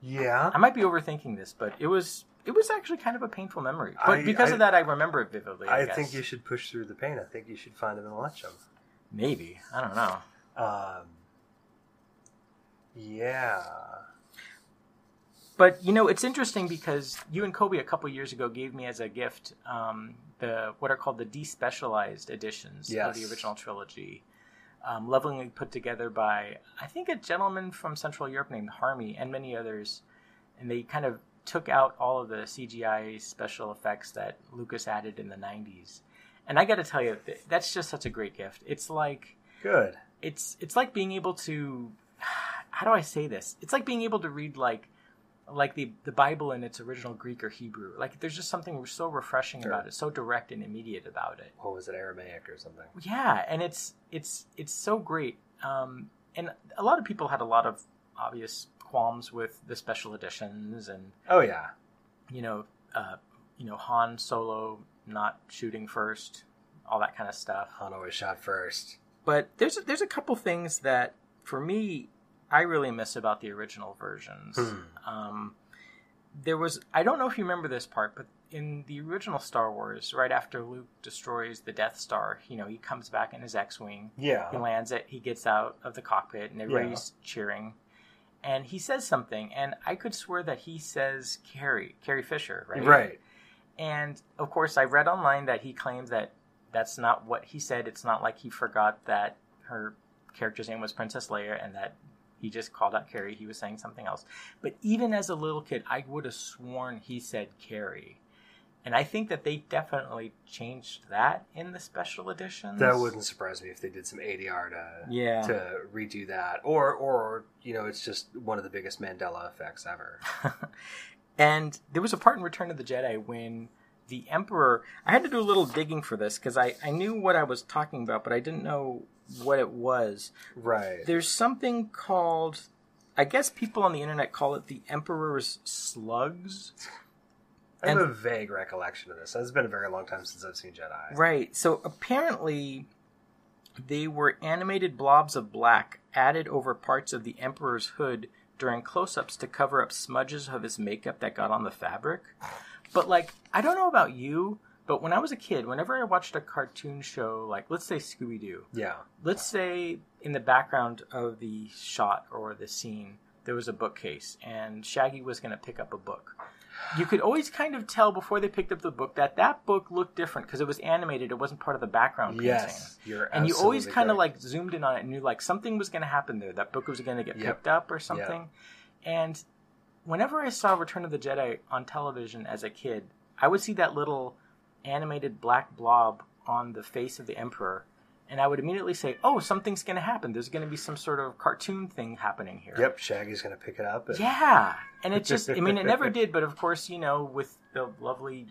Yeah.
i might be overthinking this but it was it was actually kind of a painful memory but
I-
because
I-
of that i remember it vividly i,
I think you should push through the pain. I think you should find them and watch them.
maybe i don't know
Um, yeah.
But you know, it's interesting because you and Kobe a couple years ago gave me as a gift um, the what are called the despecialized editions of the original trilogy, um, lovingly put together by I think a gentleman from Central Europe named Harmy and many others, and they kind of took out all of the CGI special effects that Lucas added in the '90s. And I got to tell you, that's just such a great gift. It's like
Good.
it's it's like being able to how do I say this? It's like being able to read like like the the Bible in its original Greek or Hebrew. Like there's just something so refreshing
Sure.
about it, so direct and immediate about it.
What was it, Aramaic or something?
Yeah, and it's it's it's so great. Um, and a lot of people had a lot of obvious qualms with the special editions and
Oh yeah.
you know, uh, you know Han Solo not shooting first, all that kind of stuff.
Han always shot first.
But there's a, there's a couple things that for me I really miss about the original versions.
Hmm.
Um, there was I don't know if you remember this part, but in the original Star Wars, right after Luke destroys the Death Star, you know, he comes back in his X-wing.
Yeah.
He lands it. He gets out of the cockpit, and everybody's cheering. And he says something, and I could swear that he says Carrie, Carrie Fisher, right?
Right.
And of course, I read online that he claims that that's not what he said. It's not like he forgot that her character's name was Princess Leia and that he just called out Carrie. He was saying something else. But even as a little kid, I would have sworn he said Carrie. And I think that they definitely changed that in the special editions.
That wouldn't surprise me if they did some ADR to
Yeah.
to redo that, or or you know, it's just one of the biggest Mandela effects ever.
And there was a part in Return of the Jedi when the Emperor. I had to do a little digging for this because I, I knew what I was talking about, but I didn't know what it was.
Right.
There's something called. I guess people on the internet call it the Emperor's Slugs.
I have
And-
a vague recollection of this. It's been a very long time since I've seen Jedi.
Right. So apparently, they were animated blobs of black added over parts of the Emperor's hood during close ups to cover up smudges of his makeup that got on the fabric. But, like, I don't know about you, but when I was a kid, whenever I watched a cartoon show, like, let's say Scooby Doo,
Yeah.
let's say in the background of the shot or the scene, there was a bookcase and Shaggy was going to pick up a book. You could always kind of tell before they picked up the book that that book looked different because it was animated. It wasn't part of the background painting.
Yes, you're
and you always kind of like zoomed in on it and knew like something was going to happen there. That book was going to get
Yep.
picked up or something. And whenever I saw Return of the Jedi on television as a kid, I would see that little animated black blob on the face of the Emperor, and I would immediately say, "Oh, something's going to happen. There's going to be some sort of cartoon thing happening here."
Yep. Shaggy's gonna pick it up. And...
Yeah, and it just, I mean, it never did, but of course, you know, with the lovely,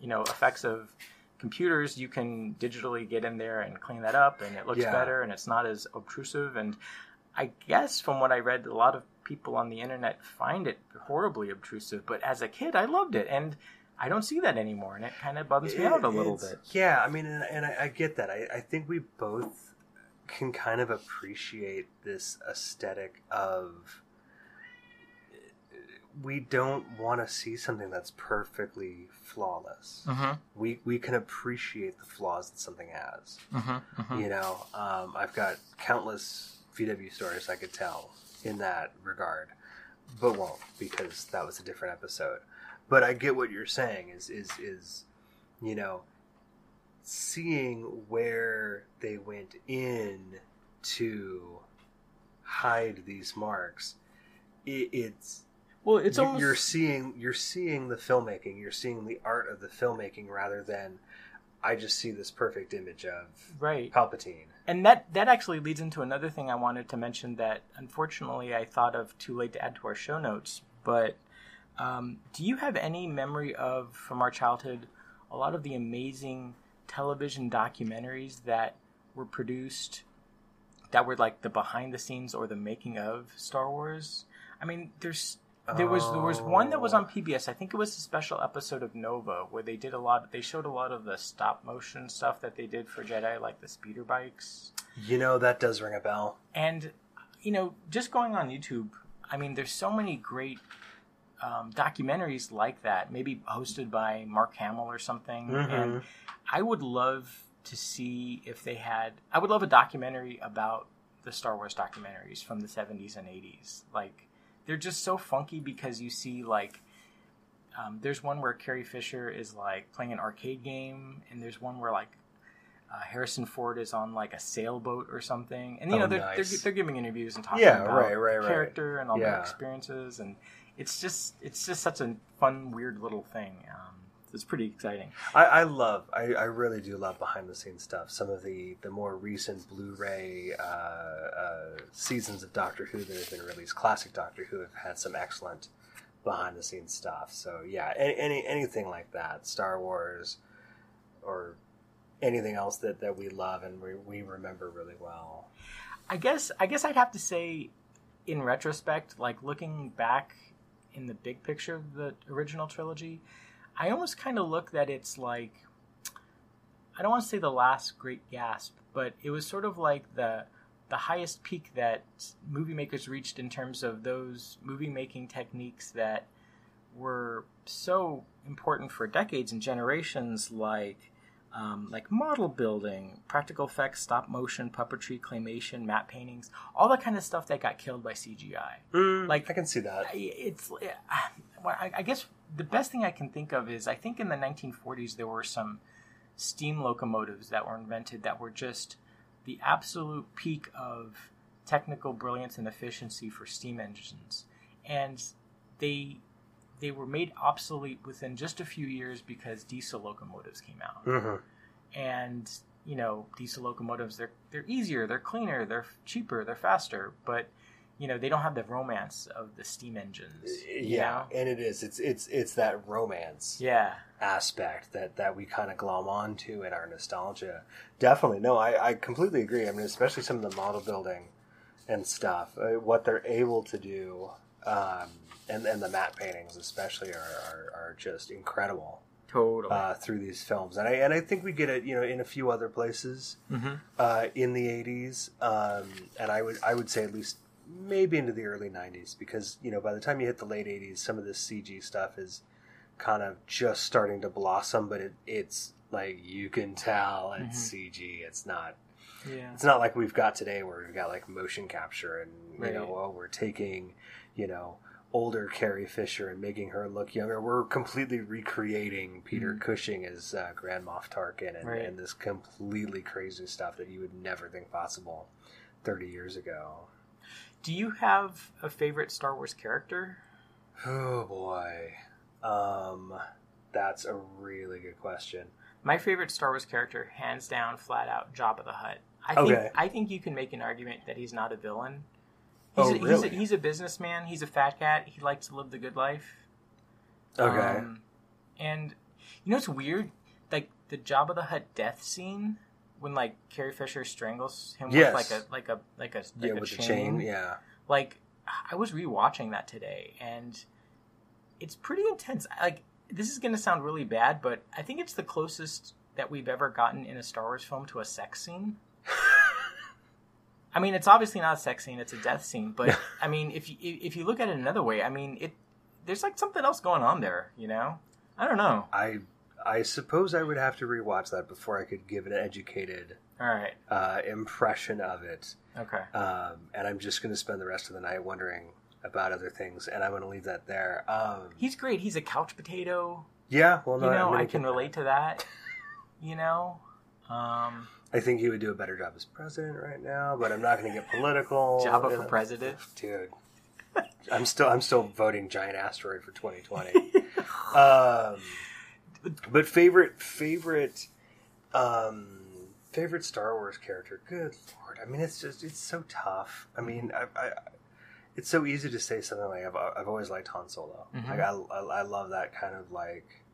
you know, effects of computers, you can digitally get in there and clean that up, and it looks
Yeah.
better, and it's not as obtrusive. And I guess from what I read, a lot of people on the internet find it horribly obtrusive, but as a kid, I loved it, and I don't see that anymore, and it kind of bums me out a little bit.
Yeah, I mean, and, and I, I get that. I, I think we both can kind of appreciate this aesthetic of we don't want to see something that's perfectly flawless.
Mhm.
We we can appreciate the flaws that something has.
Mhm, mhm.
You know, um, I've got countless VW stories I could tell in that regard, but won't because that was a different episode. But I get what you're saying. Is is is you know seeing where they went in to hide these marks. It, it's
Well, it's
you-
almost
you're seeing you're seeing the filmmaking. You're seeing the art of the filmmaking rather than I just see this perfect image of
right.
Palpatine.
And that that actually leads into another thing I wanted to mention that unfortunately I thought of too late to add to our show notes. But um, do you have any memory of from our childhood a lot of the amazing television documentaries that were produced that were like the behind the scenes or the making of Star Wars? I mean, there's there was there was one that was on PBS. I think it was a special episode of Nova where they did a lot. They showed a lot of the stop motion stuff that they did for Jedi, like the speeder bikes.
You know that does ring a bell.
And you know, just going on YouTube, I mean, there's so many great um, documentaries like that. Maybe hosted by Mark Hamill or something.
Mhm.
And I would love to see if they had. I would love a documentary about the Star Wars documentaries from the 70s and 80s. Like they're just so funky because you see like. Um, there's one where Carrie Fisher is like playing an arcade game, and there's one where like uh, Harrison Ford is on like a sailboat or something, and you
Oh,
know they're,
nice.
they're they're giving interviews and talking
Yeah,
about
right, right, right.
character and all their experiences, and it's just it's just such a fun, weird little thing. Um, it's pretty exciting.
I, I love, I, I really do love behind the scenes stuff. Some of the, the more recent Blu-ray uh, uh, seasons of Doctor Who that have been released, classic Doctor Who, have had some excellent behind the scenes stuff. So yeah, any, any anything like that, Star Wars, or anything else that, that we love and we, we remember really well.
I guess I guess I'd have to say, in retrospect, like looking back in the big picture of the original trilogy, I almost kind of look that it's like I don't want to say the last great gasp, but it was sort of like the the highest peak that movie makers reached in terms of those movie making techniques that were so important for decades and generations, like um, like model building, practical effects, stop motion, puppetry, claymation, matte paintings, all that kind of stuff that got killed by CGI.
Mm,
like
I can see that.
It's I, I guess the best thing I can think of is I think in the 1940s there were some steam locomotives that were invented that were just the absolute peak of technical brilliance and efficiency for steam engines, and they they were made obsolete within just a few years because diesel locomotives came out.
Mhm.
And you know, diesel locomotives they're they're easier, they're cleaner, they're cheaper, they're faster, but you know they don't have the romance of the steam engines.
Yeah,
know?
and it is. It's it's it's that romance
yeah.
aspect that that we kind of glom onto in our nostalgia. Definitely, no, I I completely agree. I mean, especially some of the model building and stuff, uh, what they're able to do, um, and and the matte paintings especially are are, are just incredible.
Totally.
Uh, through these films, and I and I think we get it, you know, in a few other places
Mhm.
uh, in the '80s, um, and I would I would say at least maybe into the early '90s because you know by the time you hit the late '80s, some of this CG stuff is kind of just starting to blossom, but it, it's like you can tell it's CG. It's not.
Yeah.
It's not like we've got today where we've got like motion capture and you
Right.
know oh, we're taking you know older Carrie Fisher and making her look younger. We're completely recreating Peter Cushing as uh, Grand Moff Tarkin and,
Mm-hmm. Right.
and this completely crazy stuff that you would never think possible thirty years ago.
Do you have a favorite Star Wars character?
Oh boy, um, that's a really good question.
My favorite Star Wars character, hands down, flat out, Jabba the Hutt. I think I think you can make an argument that he's not a villain. He's,
Oh,
a, he's, a, he's a businessman. He's a fat cat. He likes to live the good life.
Okay.
Um, and you know what's weird? Like the Jabba the Hutt death scene when like Carrie Fisher strangles him
Yes.
with like a like a like a like
yeah,
a
with
chain.
the chain. Yeah.
Like I was rewatching that today, and it's pretty intense. Like this is going to sound really bad, but I think it's the closest that we've ever gotten in a Star Wars film to a sex scene. I mean, it's obviously not a sex scene; it's a death scene. But I mean, if you if you look at it another way, I mean, it there's like something else going on there. You know, I don't know.
I I suppose I would have to rewatch that before I could give an educated
All right,
uh, impression of it.
okay,
Um, and I'm just going to spend the rest of the night wondering about other things, and I'm going to leave that there. Um,
he's great. He's a couch potato.
yeah, well, no,
you know, I can relate to that. You know, um,
I think he would do a better job as president right now, but I'm not going to get political. You
for president.
dude. I'm still I'm still voting giant asteroid for 2020. um, but favorite favorite um, favorite Star Wars character. Good lord! I mean, it's just it's so tough. I mean, I, I it's so easy to say something like I've I've always liked Han Solo.
Mhm.
Like I, I I love that kind of like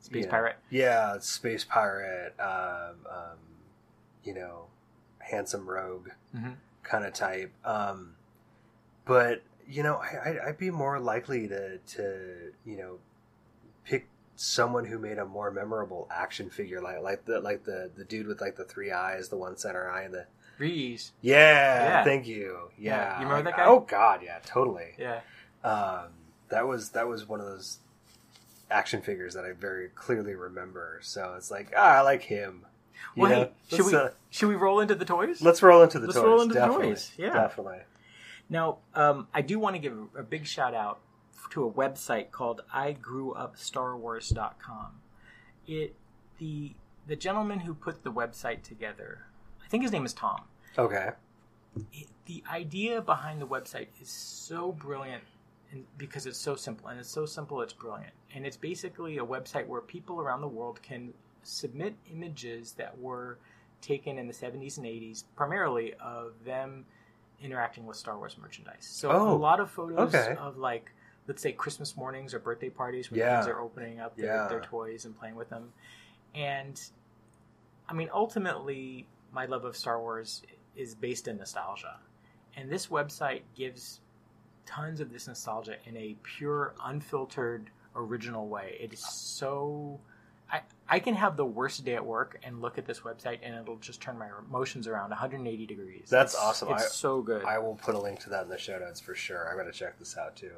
Space
you know,
pirate.
Yeah, space pirate. Um, um, you know, handsome rogue
Mhm.
kind of type. Um, but you know, I, I, I'd be more likely to to you know pick someone who made a more memorable action figure, like like the like the the dude with like the three eyes, the one center eye, and the
Ree-Yees.
yeah.
Yeah.
Thank you.
Yeah.
Yeah,
You remember that guy?
Oh God, yeah, totally.
Yeah.
Um, that was that was one of those action figures that I very clearly remember. So it's like ah, I like him.
Well,
know?
hey, should we
uh,
should we roll into the toys?
let's roll into the toys.
Let's
toys.
roll into the toys, yeah.
definitely.
Now, um, I do want to give a big shout out to a website called igrewupstarwars.com. It the the gentleman who put the website together, I think his name is Tom.
Okay.
It, the idea behind the website is so brilliant and because it's so simple and it's so simple it's brilliant. And it's basically a website where people around the world can submit images that were taken in the 70s and 80s primarily of them interacting with Star Wars merchandise. So
Oh,
a lot of photos
okay.
of like let's say Christmas mornings or birthday parties when
Yeah.
kids are opening up their,
Yeah.
their toys and playing with them. And I mean ultimately my love of Star Wars is based in nostalgia. And this website gives tons of this nostalgia in a pure, unfiltered, original way. It is so. I, I can have the worst day at work and look at this website and it'll just turn my emotions around 180 degrees.
That's
It's-
awesome.
It's
I-
so good.
I will put a link to that in the show notes for sure. I'm going to check this out too.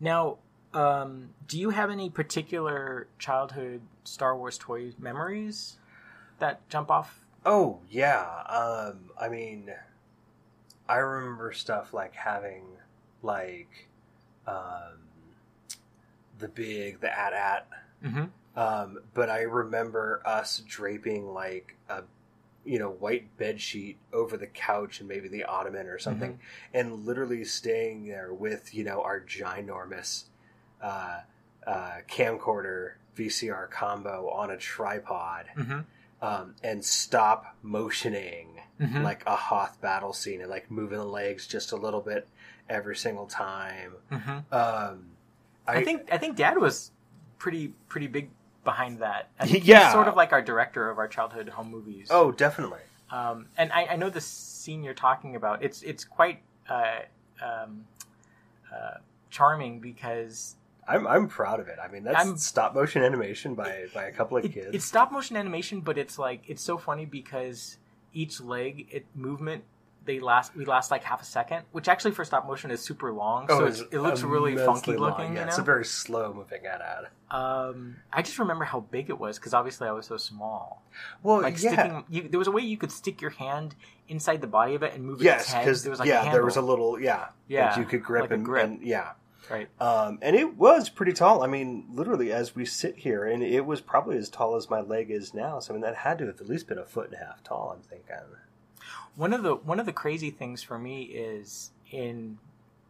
Now, um, do you have any particular childhood Star Wars toy memories that jump off?
Oh yeah. Um, I mean, I remember stuff like having like um, the big the AT-AT.
Mm-hmm.
Um, but I remember us draping like a you know white bed sheet over the couch and maybe the ottoman or something, and literally staying there with you know our ginormous uh, uh, camcorder VCR combo on a tripod
Mm-hmm.
um, and stop motioning
Mhm.
like a Hoth battle scene and like moving the legs just a little bit every single time.
Mm-hmm.
Um,
I, think I think Dad was pretty pretty big behind that. I think
Yeah.
he's sort of like our director of our childhood home movies.
Oh, definitely.
Um, and I, I know the scene you're talking about. It's it's quite uh, um, uh, charming because
I'm I'm proud of it. I mean, that's
I'm-
stop motion animation by by a couple of
it,
kids.
it's stop motion animation, but it's like it's so funny because each leg it movement they last we last like half a second, which actually for stop motion is super long. so
Oh,
it's, it looks really funky
long.
looking.
Yeah,
you know?
it's a very slow moving ad.
Um, I just remember how big it was because obviously I was so small.
Well,
like
yeah.
sticking, you, there was a way you could stick your hand inside the body of it and move its
Yes,
head.
because
There was like
yeah,
a
there was a little yeah,
Yeah,
that you could grip
like
and,
grip.
and yeah,
right.
um, and it was pretty tall. I mean, literally as we sit here, and it was probably as tall as my leg is now. So I mean, that had to have at least been a foot and a half tall. I'm thinking.
One of the one of the crazy things for me is in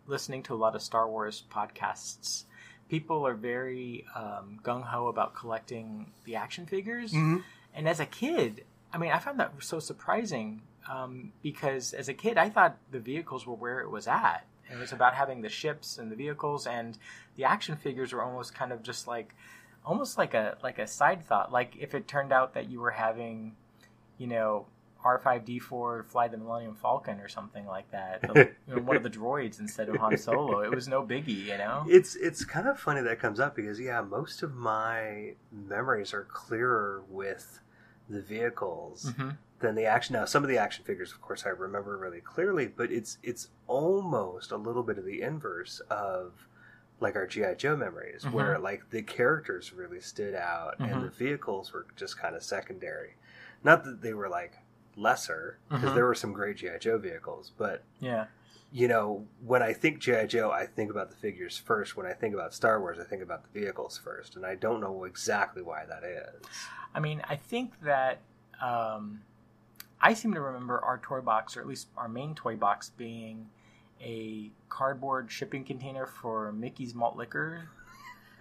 listening to a lot of Star Wars podcasts. People are very um, gung ho about collecting the action figures,
Mhm.
and as a kid, I mean, I found that so surprising um, because as a kid, I thought the vehicles were where it was at. It was about having the ships and the vehicles, and the action figures were almost kind of just like, almost like a like a side thought. Like if it turned out that you were having, you know, R five D four fly the Millennium Falcon or something like that, the, you know, one of the droids instead of Han Solo, it was no biggie, you know.
It's it's kind of funny that comes up because yeah, most of my memories are clearer with the vehicles
Mhm.
than the action. Now, some of the action figures, of course, I remember really clearly, but it's it's almost a little bit of the inverse of like our GI Joe memories,
Mhm.
where like the characters really stood out
Mhm.
and the vehicles were just kind of secondary. Not that they were like lesser, because
Mhm.
there were some great GI Joe vehicles, but
Yeah.
you know, when I think G.I. Joe, I think about the figures first. When I think about Star Wars, I think about the vehicles first. And I don't know exactly why that is.
I mean, I think that um, I seem to remember our toy box, or at least our main toy box, being a cardboard shipping container for Mickey's malt liquor.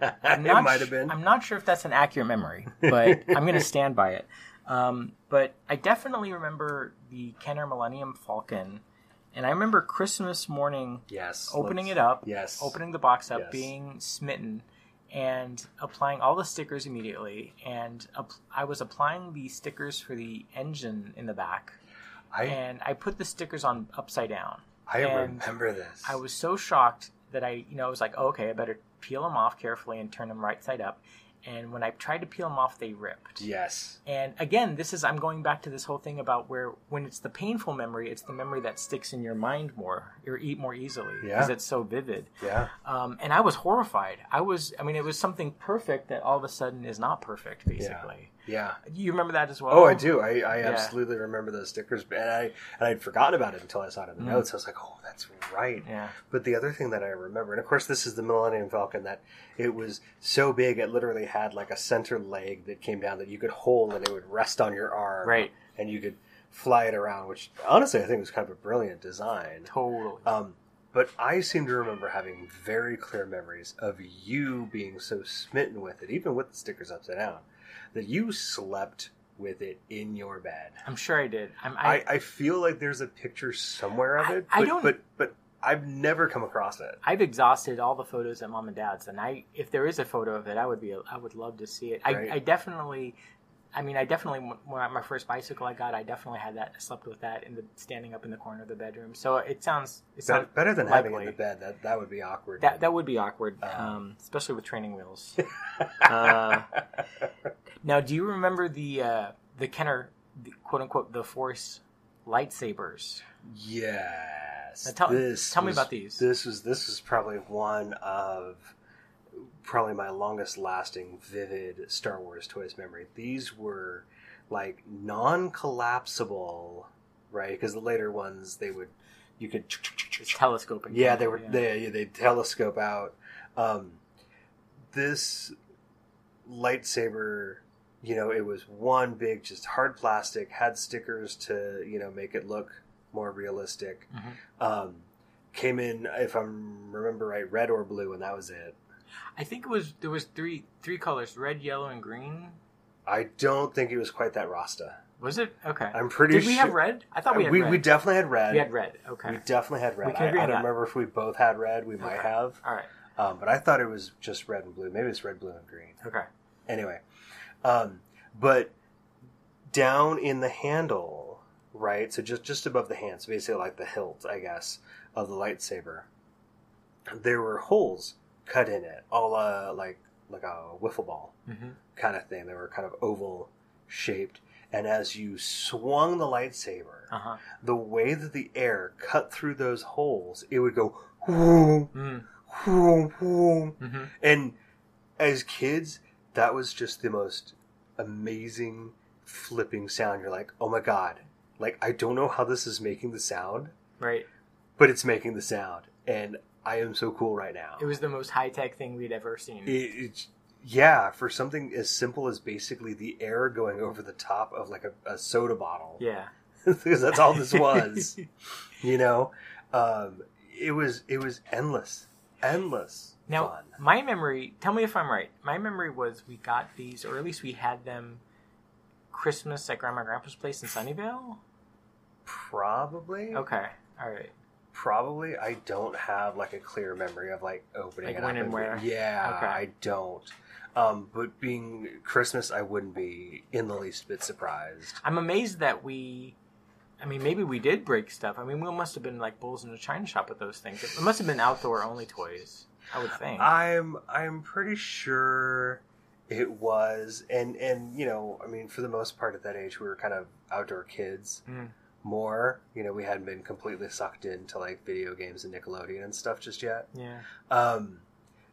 I'm
it might have been.
I'm not sure if that's an accurate memory, but I'm going to stand by it. Um, but I definitely remember the Kenner Millennium Falcon, and I remember Christmas morning
Yes.
opening it up,
Yes.
opening the box up,
Yes.
being smitten, and applying all the stickers immediately. And app- I was applying the stickers for the engine in the back,
I,
and I put the stickers on upside down.
I remember this.
I was so shocked that I, you know, I was like, oh, okay, I better peel them off carefully and turn them right side up. And when I tried to peel them off, they ripped.
Yes.
And again, this is I'm going back to this whole thing about where when it's the painful memory, it's the memory that sticks in your mind more or eat more easily because
Yeah.
it's so vivid.
Yeah.
Um, and I was horrified. I was, I mean, it was something perfect that all of a sudden is not perfect, basically.
Yeah.
You remember that as well?
Oh, I do. I, I
Yeah.
absolutely remember those stickers, and I and I'd forgotten about it until I saw it in the
Mm.
notes. I was like, "Oh, that's right."
Yeah.
But the other thing that I remember, and of course, this is the Millennium Falcon, that it was so big, it literally had like a center leg that came down that you could hold, and it would rest on your arm,
Right.
And you could fly it around, which honestly I think was kind of a brilliant design.
Totally.
Um, but I seem to remember having very clear memories of you being so smitten with it, even with the stickers upside down, that you slept with it in your bed.
I'm sure I did. I'm,
I,
I,
I feel like there's a picture somewhere of it,
I
but,
don't-
but but I've never come across it.
I've exhausted all the photos at mom and dad's, and I, if there is a photo of it, I would be, I would love to see it. I, I definitely I mean, I definitely when my first bicycle I got, I definitely had that. I slept with that in the standing up in the corner of the bedroom. So it sounds it
Better,
sounds
better than having it in the bed. That that would be awkward.
That that would be awkward, um, especially with training wheels. uh, now, do you remember the uh, the Kenner, the, quote unquote, the Force lightsabers?
Yes.
Now tell-
this
tell me about these.
This was this was probably one of probably my longest lasting vivid Star Wars toys memory. These were like non-collapsible, right? Because the later ones they would you could
It's telescoping.
yeah, they were
Yeah.
they they telescope out. Um, this lightsaber, you know, it was one big just hard plastic, had stickers to you know make it look more realistic.
Mhm.
Um, came in, if I remember right, red or blue, and that was it.
I think it was there was three three colors: red, yellow, and green.
I don't think it was quite that Rasta.
Was it okay?
I'm pretty
Did we have red? I thought we had
we,
red.
we definitely had red.
We had red. Okay.
We definitely had red. I, I don't
that.
remember if we both had red. We might have.
All right.
Um, but I thought it was just red and blue. Maybe it's red, blue, and green.
Okay.
Anyway, um, but down in the handle, right? So just just above the hand, so basically like the hilt, I guess, of the lightsaber. There were holes cut in it, all uh, like like a wiffle ball
Mhm.
kind of thing. They were kind of oval shaped, and as you swung the lightsaber,
Uh huh.
the way that the air cut through those holes, it would go whoom,
Mm.
whoom, whoom.
Mhm.
And as kids, that was just the most amazing flipping sound. You're like, oh my god. Like, I don't know how this is making the sound,
Right.
but it's making the sound. And I am so cool right now.
It was the most high tech thing we'd ever seen.
It, yeah, for something as simple as basically the air going over the top of like a, a soda bottle.
yeah.
because that's all this was. you know, um, it was it was endless, endless
Now,
fun.
my memory, tell me if I'm right. My memory was we got these, or at least we had them Christmas at Grandma and Grandpa's place in Sunnyvale.
Probably,
Okay. All right.
Probably. I don't have like a clear memory of like opening
Like
it
when
up
and where?
Yeah,
Okay.
I don't. Um, but being Christmas, I wouldn't be in the least bit surprised.
I'm amazed that we. I mean, maybe we did break stuff. I mean, we must have been like bulls in a china shop with those things. It must have been outdoor only toys. I would think.
I'm I'm pretty sure it was, and and you know, I mean, for the most part at that age, we were kind of outdoor kids.
Mm.
More, you know, we hadn't been completely sucked into like video games and Nickelodeon and stuff just yet.
yeah.
Um,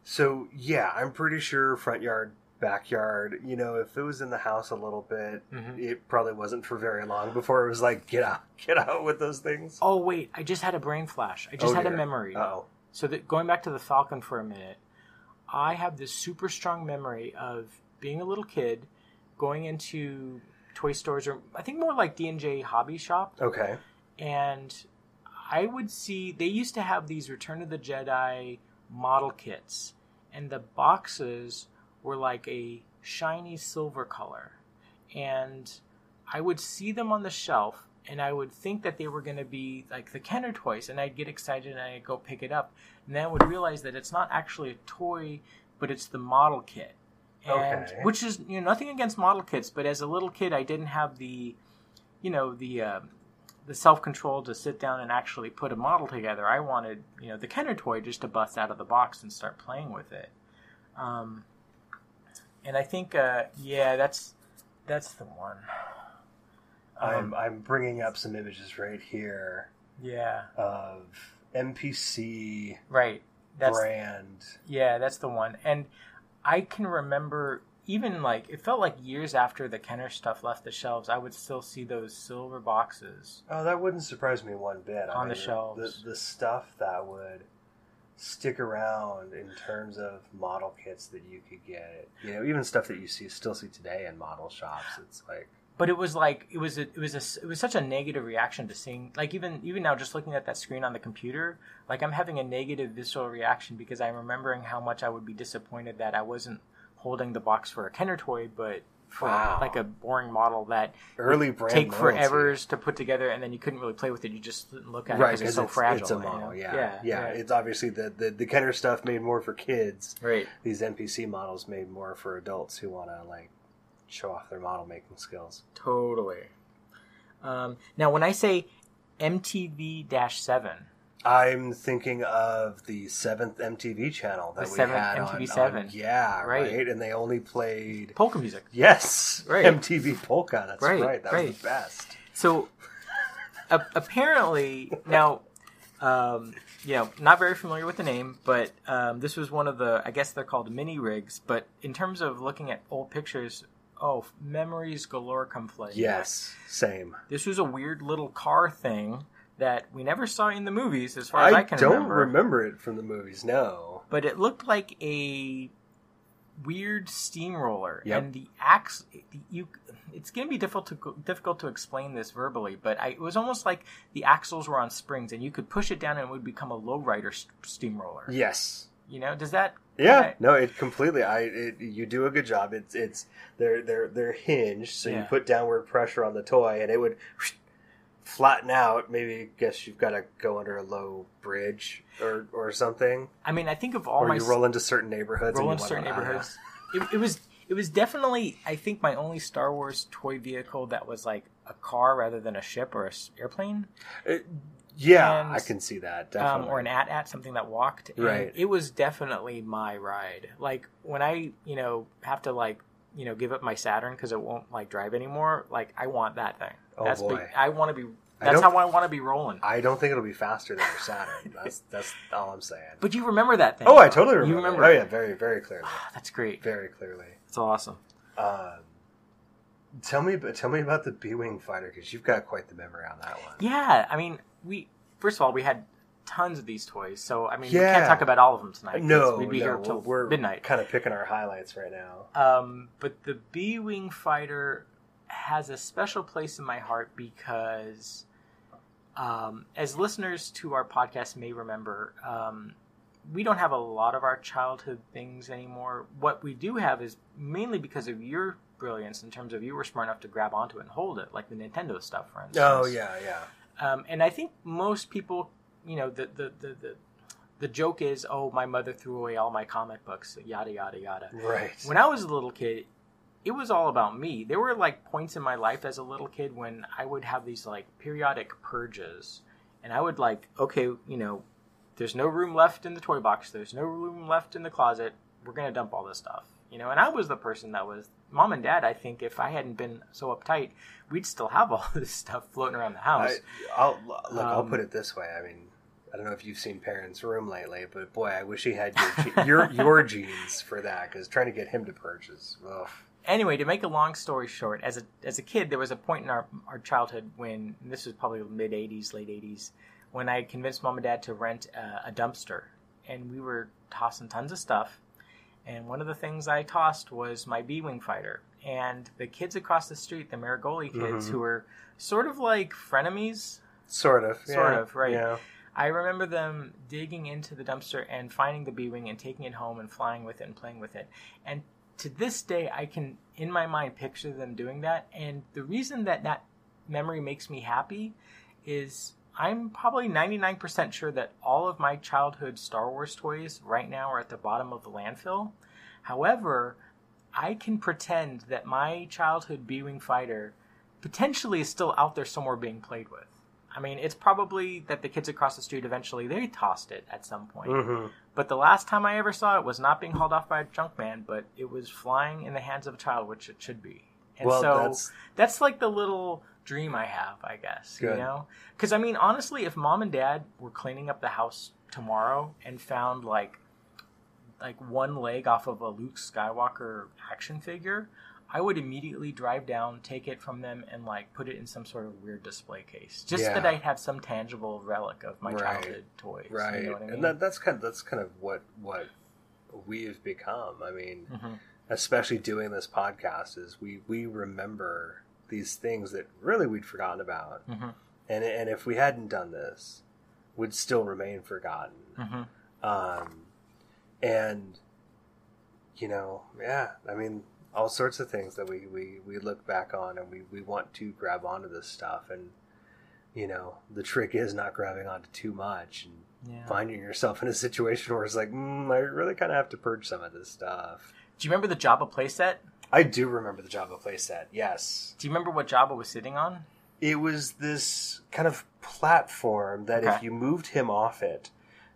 so yeah, I'm pretty sure front yard, backyard. You know, if it was in the house a little bit,
Mhm.
it probably wasn't for very long before it was like, get out, get out with those things.
Oh wait, I just had a brain flash. I just
Oh,
had a memory.
Uh-oh.
So that going back to the Falcon for a minute, I have this super strong memory of being a little kid, going into toy stores or I think more like D and J hobby shop,
Okay.
and I would see they used to have these Return of the Jedi model kits, and the boxes were like a shiny silver color, and I would see them on the shelf. And I would think that they were going to be like the Kenner toys, and I'd get excited and I'd go pick it up, and then I would realize that it's not actually a toy, but it's the model kit. And
Okay.
which is you know nothing against model kits, but as a little kid, I didn't have the, you know the um, the self control to sit down and actually put a model together. I wanted you know the Kenner toy just to bust out of the box and start playing with it. Um, and I think uh, yeah, that's that's the one.
I'm I'm bringing up some images right here
Yeah,
of MPC
right. That's
brand.
Yeah, that's the one. And I can remember even like it felt like years after the Kenner stuff left the shelves, I would still see those silver boxes.
Oh, that wouldn't surprise me one bit. I
On the
mean,
shelves.
the the stuff that would stick around in terms of model kits that you could get. You know, even stuff that you see still see today in model shops. It's like
But it was like it was a, it was a, it was such a negative reaction to seeing like even even now just looking at that screen on the computer, like I'm having a negative visceral reaction because I'm remembering how much I would be disappointed that I wasn't holding the box for a Kenner toy, but for
Wow.
like a boring model that Ertl
brand
take forever to put together, and then you couldn't really play with it. You just didn't look at it
right
because
because
it's so
it's,
fragile.
it's a
you know?
model. Yeah.
yeah,
yeah, It's obviously the, the the Kenner stuff made more for kids.
right.
These MPC models made more for adults who want to like show off their model making skills.
Totally. Um, now, when I say MTV 7,
I'm thinking of the seventh MTV channel that
The
we
seventh
had on-
MTV
on,
seven.
yeah,
Right.
right. And they only played
polka music.
yes,
Right.
MTV polka. That's
Right,
right. That
right.
was the best.
So, a- apparently, now, um, you know, not very familiar with the name, but um, this was one of the, I guess they're called mini rigs. But in terms of looking at old pictures, oh, memories galore come flooding.
Yes, same.
This was a weird little car thing that we never saw in the movies, as far as I,
I
can
don't
remember.
remember it from the movies. No.
But it looked like a weird steamroller,
Yep.
and the axe. You, it's going to be difficult to difficult to explain this verbally, but I, it was almost like the axles were on springs, and you could push it down, and it would become a lowrider s- steamroller.
Yes.
You know, does that?
Yeah,
kinda-
no, it completely. I it, you do a good job. It's it's they're they're they're hinged, so you put downward pressure on the toy, and it would flatten out. Maybe I guess you've got to go under a low bridge or or something,
I mean, I think of all
or
my
you roll into certain neighborhoods.
roll
and
in
you
certain
wanna- I don't know.
neighborhoods. It, it was it was definitely I think my only Star Wars toy vehicle that was like a car rather than a ship or a airplane.
Uh, Yeah,
And,
I can see that
um, or an AT-AT, something that walked. And
Right.
It was definitely my ride. Like when I, you know, have to like, you know, give up my Saturn because it won't like drive anymore. Like I want that thing.
Oh,
that's
boy.
big- I want to be. That's
don't-
how I want to be rolling.
I don't think it'll be faster than your Saturn. That's that's all I'm saying.
But you remember that thing?
Oh, I totally remember.
You
it.
remember?
Oh yeah, very very clearly.
That's great.
Very clearly.
That's awesome.
Um, tell me, tell me about the B-wing fighter because you've got quite the memory on that one.
Yeah, I mean, we first of all we had tons of these toys, so I mean, we can't talk about all of them tonight.
No,
we'd be
no,
here till
we're
midnight.
kind of picking our highlights right now.
Um, but the B Wing fighter has a special place in my heart because, um, as listeners to our podcast may remember, um, we don't have a lot of our childhood things anymore. What we do have is mainly because of your brilliance in terms of you were smart enough to grab onto it and hold it, like the Nintendo stuff, for instance.
Oh yeah, yeah.
Um, and I think most people, you know, the, the, the, the, the joke is, oh, my mother threw away all my comic books, yada, yada, yada.
Right.
When I was a little kid, it was all about me. There were like points in my life as a little kid when I would have these like periodic purges. And I would like, okay, you know, there's no room left in the toy box, there's no room left in the closet. We're going to dump all this stuff. You know, and I was the person that was mom and dad, I think if I hadn't been so uptight, we'd still have all this stuff floating around the house.
I, I'll look. I'll
Um,
put it this way. I mean, I don't know if you've seen Parents' Room lately, but boy, I wish he had your your, your genes for that because trying to get him to purchase. Ugh.
anyway, to make a long story short, as a as a kid, there was a point in our our childhood when and this was probably mid '80s, late '80s, when I convinced mom and dad to rent a, a dumpster, and we were tossing tons of stuff. And one of the things I tossed was my B-wing fighter, and the kids across the street, the Marigoli kids,
Mhm.
who were sort of like frenemies,
Sort of.
sort
yeah,
of, right?
Yeah.
I remember them digging into the dumpster and finding the B Wing and taking it home and flying with it and playing with it. And to this day, I can, in my mind, picture them doing that. And the reason that that memory makes me happy is I'm probably 99% sure that all of my childhood Star Wars toys right now are at the bottom of the landfill. However, I can pretend that my childhood B Wing fighter potentially is still out there somewhere being played with. I mean, it's probably that the kids across the street eventually they tossed it at some point.
Mhm.
But the last time I ever saw it was not being hauled off by a junk man, but it was flying in the hands of a child, which it should be. And
Well,
so
that's-
that's like the little dream I have, I guess.
Good.
You know, because I mean, honestly, if mom and dad were cleaning up the house tomorrow and found like like one leg off of a Luke Skywalker action figure, I would immediately drive down, take it from them, and like put it in some sort of weird display case, just
Yeah.
that I have some tangible relic of my
Right.
childhood toys.
Right.
You know I mean?
And that, that's kind of that's kind of what what we've become. I mean,
Mhm.
especially doing this podcast is we we remember these things that really we'd forgotten about.
Mhm.
And and if we hadn't done this, would still remain forgotten.
Mhm.
Um and you know, yeah, I mean all sorts of things that we, we, we look back on and we, we want to grab onto this stuff and you know the trick is not grabbing onto too much and
Yeah.
finding yourself in a situation where it's like mm, i really kind of have to purge some of this stuff
Do you remember the Jabba playset?
I do remember the Jabba playset. Yes,
Do you remember what Jabba was sitting on?
it was this kind of platform that if you moved him off it,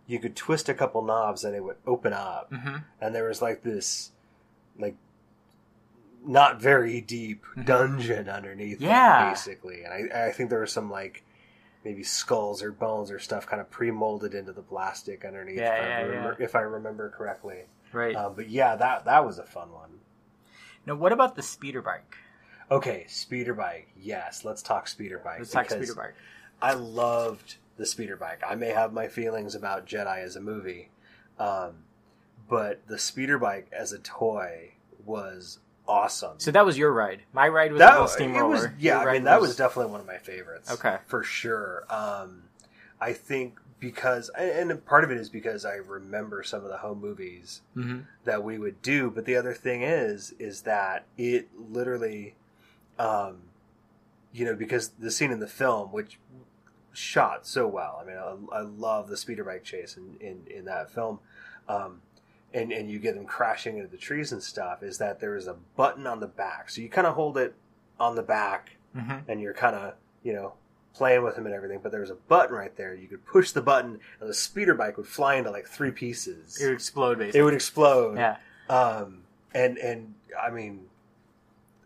you could twist a couple knobs and it would open up,
Mm-hmm.
and there was like this, like, not very deep dungeon underneath.
Mm-hmm. Yeah.
basically, and I, I think there was some like. Maybe skulls or bones or stuff kind of pre-molded into the plastic underneath,
Yeah,
if, I
yeah,
remember, if I remember correctly.
Right.
Um, but yeah, that that was a fun one.
Now, what about the speeder bike?
Okay, speeder bike. Yes, let's talk speeder bike.
Let's talk speeder bike.
I loved the speeder bike. I may have my feelings about Jedi as a movie, um, but the speeder bike as a toy was awesome.
So that was your ride. My ride was a
that it
steamroller.
was, yeah,
Your
I mean that was definitely one of my favorites.
Okay.
for sure. Um, I think because and part of it is because I remember some of the home movies
Mhm.
that we would do. But the other thing is, is that it literally, um, you know, because the scene in the film, which shot so well. I mean, I, I love the speeder bike chase in in, in that film. Um, and, and you get them crashing into the trees and stuff. Is that there is a button on the back, so you kind of hold it on the back,
Mhm.
and you're kind of you know playing with him and everything. But there was a button right there. You could push the button, and the speeder bike would fly into like three pieces
It would explode, basically.
it would explode.
Yeah.
Um, and and I mean,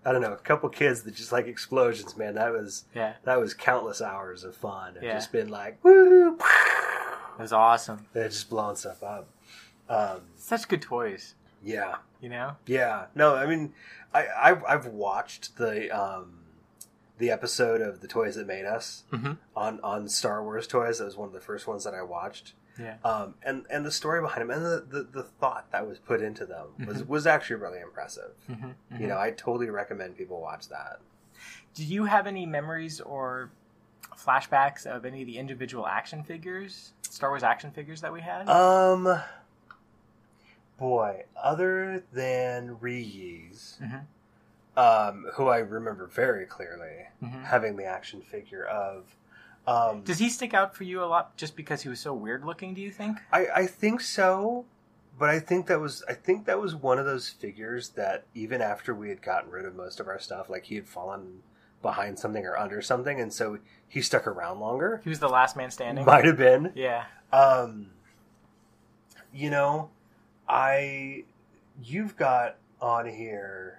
I don't know, a couple kids that just like explosions, man. That was
Yeah.
that was countless hours of fun.
Yeah.
just been like, woo,
It was awesome.
they're just blowing stuff up. Um,
Such good toys.
yeah,
You know?
yeah. No, I mean, I I've, I've watched the um the episode of the toys that made us
Mhm.
on on Star Wars toys. That was one of the first ones that I watched.
Yeah.
um, and and the story behind them and the, the, the thought that was put into them was
Mhm.
was actually really impressive.
Mhm,
You
mhm.
know, I totally recommend people watch that.
Do you have any memories or flashbacks of any of the individual action figures, Star Wars action figures that we had?
Um, boy, other than
Mhm.
Um, who I remember very clearly
Mhm.
having the action figure of. Um,
Does he stick out for you a lot just because he was so weird looking? Do you think?
I, I think so, but I think that was I think that was one of those figures that even after we had gotten rid of most of our stuff, like he had fallen behind something or under something, and so he stuck around longer.
He was the last man standing.
Might have been.
Yeah.
Um, you know, I you've got on here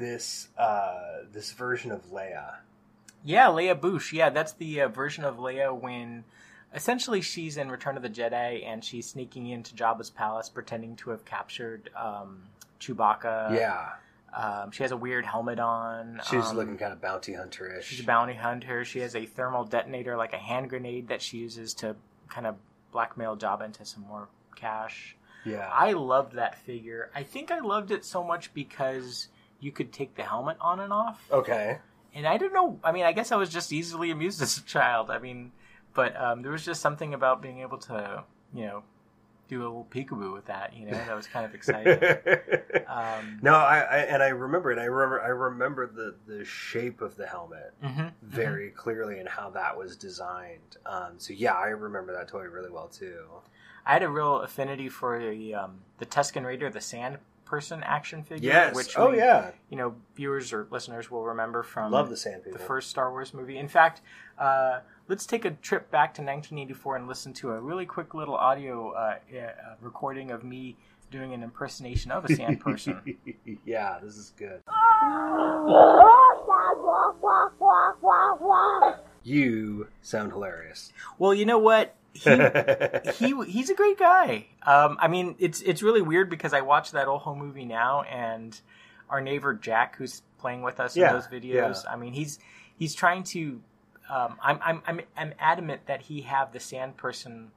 this uh this version of Leia.
Yeah, Leia Boushh. Yeah, that's the uh, version of Leia when essentially she's in Return of the Jedi and she's sneaking into Jabba's palace pretending to have captured um, Chewbacca.
yeah,
Um, she has a weird helmet on.
she's
um,
looking kind of bounty hunter-ish.
She's a bounty hunter. She has a thermal detonator, like a hand grenade, that she uses to kind of blackmail Jabba into some more cash.
yeah,
I loved that figure. I think I loved it so much because you could take the helmet on and off.
okay.
And I don't know. I mean, I guess I was just easily amused as a child. I mean, but um, there was just something about being able to, you know, do a little peekaboo with that. You know, that was kind of exciting. um,
no, I, I and I remember it. I remember I remember the the shape of the helmet
mhm,
very clearly and how that was designed. Um, so yeah, I remember that toy really well too.
I had a real affinity for the um, the Tusken Raider, the Sand Person action figure.
Yes.
Which
oh
we-
yeah.
You know, viewers or listeners will remember from
Love the Sand people.
the first Star Wars movie. In fact, uh, let's take a trip back to 1984 and listen to a really quick little audio uh, uh, recording of me doing an impersonation of a sand person.
yeah, this is good. You sound hilarious.
well, you know what? He, he he's a great guy. Um, I mean, it's it's really weird because I watched that old home movie now, and our neighbor Jack, who's playing with us
Yeah,
in those videos. I mean, he's he's trying to. Um, I'm, I'm I'm I'm adamant that he have the sand person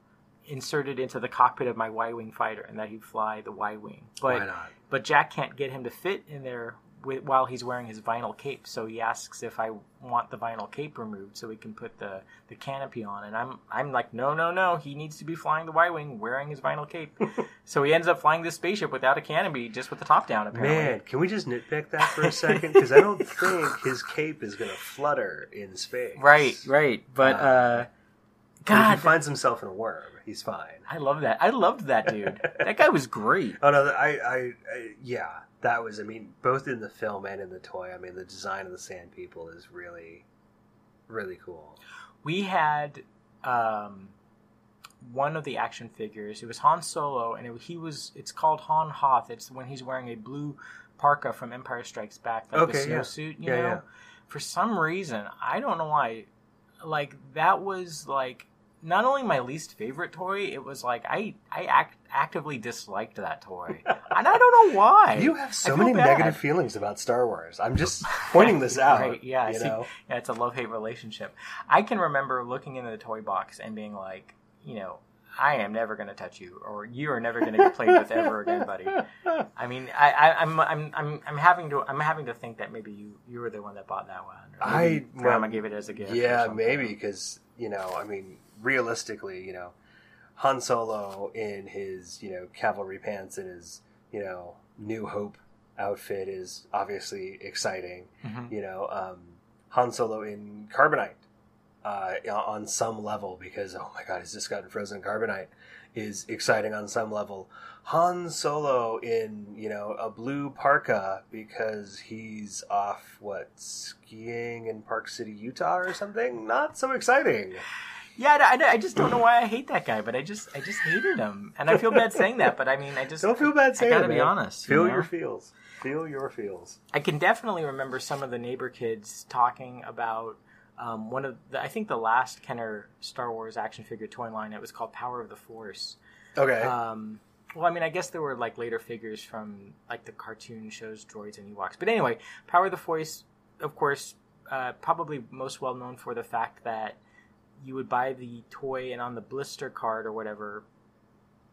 inserted into the cockpit of my Y-wing fighter, and that he fly the Y-wing. But
Why not?
but Jack can't get him to fit in there with, while he's wearing his vinyl cape. So he asks if I want the vinyl cape removed so we can put the, the canopy on. And I'm I'm like, no, no, no. He needs to be flying the Y wing wearing his vinyl cape. so he ends up flying this spaceship without a canopy, just with the top down. Apparently,
Man, can we just nitpick that for a second? Because I don't think his cape is going to flutter in space.
right, right. But
Uh,
uh, God,
if he finds himself in a worm, he's fine.
I love that. I loved that dude. that guy was great.
Oh no, I, I, I, yeah, that was. I mean, both in the film and in the toy. I mean, the design of the Sand People is really, really cool.
We had um, one of the action figures. It was Han Solo, and it, he was. It's called Han Hoth. It's when he's wearing a blue parka from Empire Strikes Back, like
Okay,
the
yeah.
snowsuit. You
Yeah,
know,
yeah.
for some reason, I don't know why. Like that was like not only my least favorite toy. It was like I I act, actively disliked that toy, and I don't know why.
You have so many
bad.
negative feelings about Star Wars. I'm just pointing this out.
Right, yeah,
you
see,
know.
yeah, it's a love hate relationship. I can remember looking into the toy box and being like, you know, I am never going to touch you, or you are never going to get played with ever again, buddy. I mean, I, I, I'm, I'm, I'm, I'm having to, I'm having to think that maybe you, you were the one that bought that one. Or
I
grandma
well,
gave it as a gift.
Yeah, maybe because you know, I mean, realistically, you know, Han Solo in his you know cavalry pants and his you know New Hope outfit is obviously exciting.
Mhm.
You know, um, Han Solo in carbonite uh, on some level because oh my god, he's just gotten frozen carbonite is exciting on some level. Han Solo in you know a blue parka because he's off what skiing in Park City, Utah or something. Not so exciting.
Yeah, I, I- just don't know why I hate that guy, but I just, I just hated him, and I feel bad saying that. But I mean, I just
Don't feel bad saying
I gotta
it,
be honest. you
Feel
know?
your feels. Feel your feels.
I can definitely remember some of the neighbor kids talking about um, one of the, I think the last Kenner Star Wars action figure toy line. It was called Power of the Force.
Okay.
Um, well, I mean, I guess there were like later figures from like the cartoon shows, droids and Ewoks. But anyway, Power of the Force, of course, uh, probably most well known for the fact that you would buy the toy and on the blister card or whatever,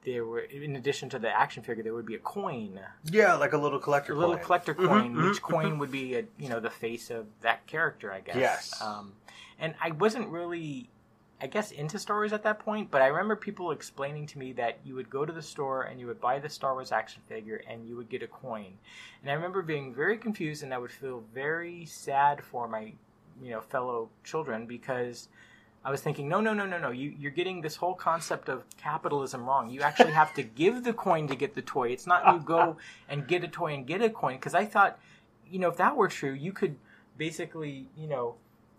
there were in addition to the action figure, there would be a coin
yeah, like a little collector
a little
coin.
collector
Mhm,
coin,
mhm,
which coin
mhm.
would be a, you know the face of that character, I guess.
Yes.
Um, and I wasn't really, I guess, into Star Wars at that point, but I remember people explaining to me that you would go to the store and you would buy the Star Wars action figure and you would get a coin. And I remember being very confused and I would feel very sad for my, you know, fellow children because. I was thinking, no, no, no, no, no. You, you're getting this whole concept of capitalism wrong. You actually have to give the coin to get the toy. It's not you go and get a toy and get a coin. Because I thought, you know, if that were true, you could basically, you know,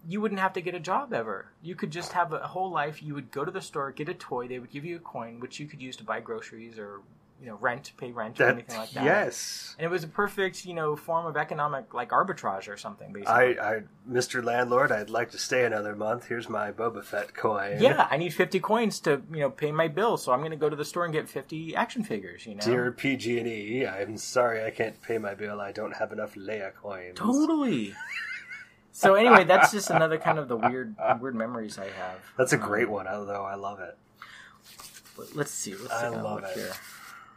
you wouldn't have to get a job ever. You could just have a whole life. You would go to the store, get a toy. They would give you a coin, which you could use to buy groceries or, you know, rent, pay rent or
That-
anything like that.
yes.
And it was a perfect, you know, form of economic like arbitrage or something. Basically.
I, I, Mr. Landlord, I'd like to stay another month. Here's my Boba Fett coin.
Yeah, I need fifty coins to you know pay my bill, so I'm going to go to the store and get fifty action figures. You know,
Dear PG&E, I'm sorry I can't pay my bill. I don't have enough Leia coins.
totally. so anyway, that's just another kind of the weird weird memories I have.
That's a great
Um,
one, although I love it.
Let's see. Let's
I love it.
here.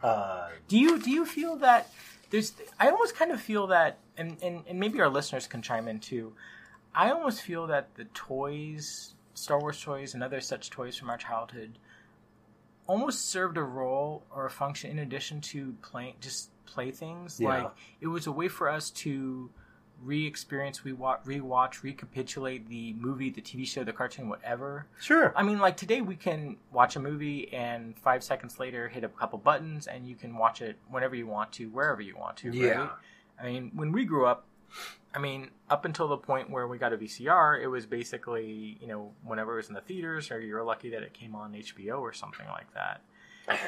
Uh,
Do you do you feel that there's? I almost kind of feel that, and, and and maybe our listeners can chime in too. I almost feel that the toys, Star Wars toys, and other such toys from our childhood, almost served a role or a function in addition to play just playthings.
Yeah.
Like it was a way for us to re-experience, we wa- rewatch, recapitulate the movie, the TV show, the cartoon, whatever.
Sure.
I mean, like today we can watch a movie and five seconds later hit a couple buttons and you can watch it whenever you want to, wherever you want to.
Yeah.
Right? I mean, when we grew up, I mean, up until the point where we got a VCR, it was basically, you know, whenever it was in the theaters, or you were lucky that it came on HBO or something like that.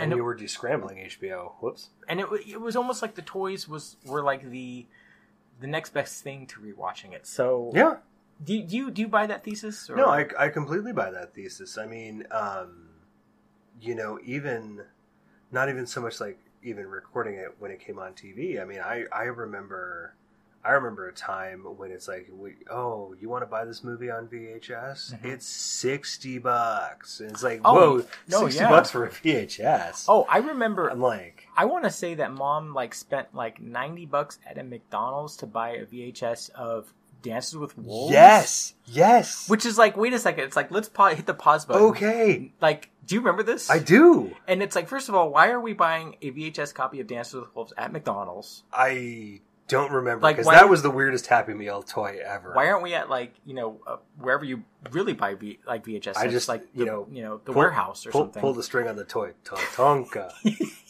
and you were descrambling HBO. Whoops.
And it, it was almost like the toys was were like the the next best thing to rewatching it. So
Yeah.
do, you- do you do you buy that thesis? Or?
No, I, I completely buy that thesis. I mean, um, you know, even not even so much like even recording it when it came on TV. I mean, I I remember. I remember a time when it's like, we, oh, you want to buy this movie on VHS? It's sixty bucks. And it's like,
Mm-hmm. Oh,
whoa,
no,
sixty
yeah.
bucks for a VHS.
Oh, I remember.
I'm like,
I want to say that mom like spent like ninety bucks at a McDonald's to buy a VHS of Dances with Wolves.
yes, yes,
Which is like, wait a second. It's like let's pa- hit the pause button.
okay,
Like, do you remember this?
I do.
And it's like, first of all, why are we buying a VHS copy of Dances with Wolves at McDonald's?
I don't remember because
why-
that was the weirdest Happy Meal toy ever.
Why aren't we at like you know uh, wherever you really buy v- like VHS?
I just
like
you know
you know the
pull-
warehouse or
pull,
something.
Pull the string on the toy. Tatanka.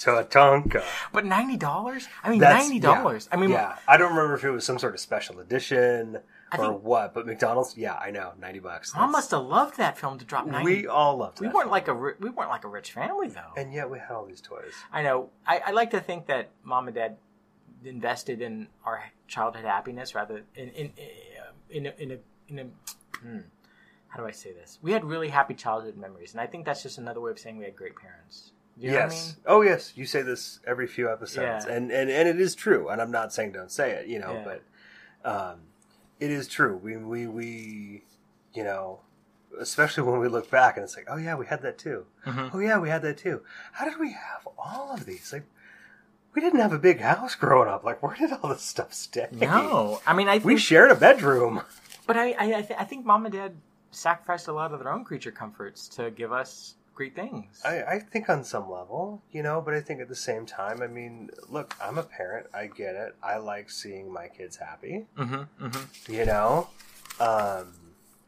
Tatanka.
But ninety dollars? I mean,
That's-
ninety dollars.
yeah,
I mean,
yeah. I don't remember if it was some sort of special edition
I
or
think-
what, but McDonald's, yeah, I know, ninety bucks.
Mom
That's-
must have loved that film to drop ninety.
We all loved
We
that
weren't
film.
like a ri- we weren't like a rich family though.
and yet we had all these toys.
I know. I, I like to think that mom and dad invested in our childhood happiness rather in in in a, in a, in a hmm, how do I say this? We had really happy childhood memories, and I think that's just another way of saying we had great parents. You know
yes.
I mean?
Oh, yes. You say this every few episodes,
Yeah.
and, and and it is true. And I'm not saying don't say it, you know,
Yeah.
but um, it is true. We we we, you know, especially when we look back and it's like, oh yeah, we had that too.
Mhm.
Oh yeah, we had that too. How did we have all of these? Like, we didn't have a big house growing up. Like, where did all this stuff stay?
No, I mean I think,
we shared a bedroom.
but I I, I, th- I think mom and dad sacrificed a lot of their own creature comforts to give us great things.
I, I think on some level, you know, but I think at the same time, I mean, look, I'm a parent. I get it. I like seeing my kids happy.
mm-hmm, mm-hmm.
You know, um,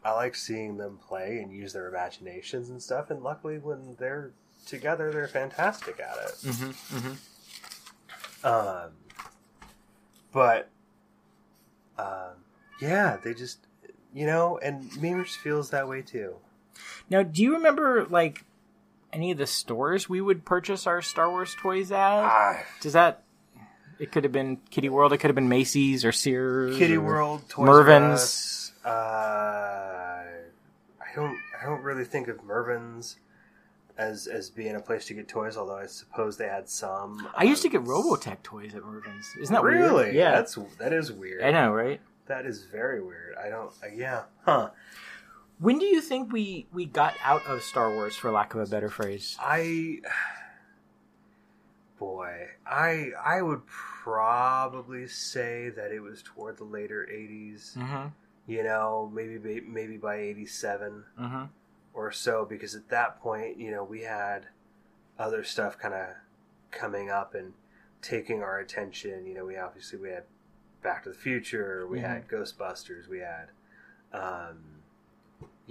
I like seeing them play and use their imaginations and stuff. And luckily, when they're together, they're fantastic at it.
Mm-hmm, mm-hmm.
Um, but, um, yeah, they just, you know, and Memers feels that way too.
Now, do you remember like any of the stores we would purchase our Star Wars toys at?
Ah,
Does that? It could have been Kiddie World. It could have been Macy's or Sears.
Kitty
or
World, Toys Mervyn's. Uh, I don't, I don't really think of Mervyn's as as being a place to get toys. Although I suppose they had some.
I used to get Robotech toys at Mervyn's. Isn't that
really?
weird? Yeah,
that's that is weird.
I know, right?
That is very weird. I don't. Uh, yeah. Huh.
When do you think we we got out of Star Wars, for lack of a better phrase?
I. Boy, I I would probably say that it was toward the later '80s.
Mm-hmm.
You know, maybe maybe by '87
Mm-hmm.
or so, because at that point, you know, we had other stuff kind of coming up and taking our attention. You know, we obviously we had Back to the Future, we had Ghostbusters, we had, um,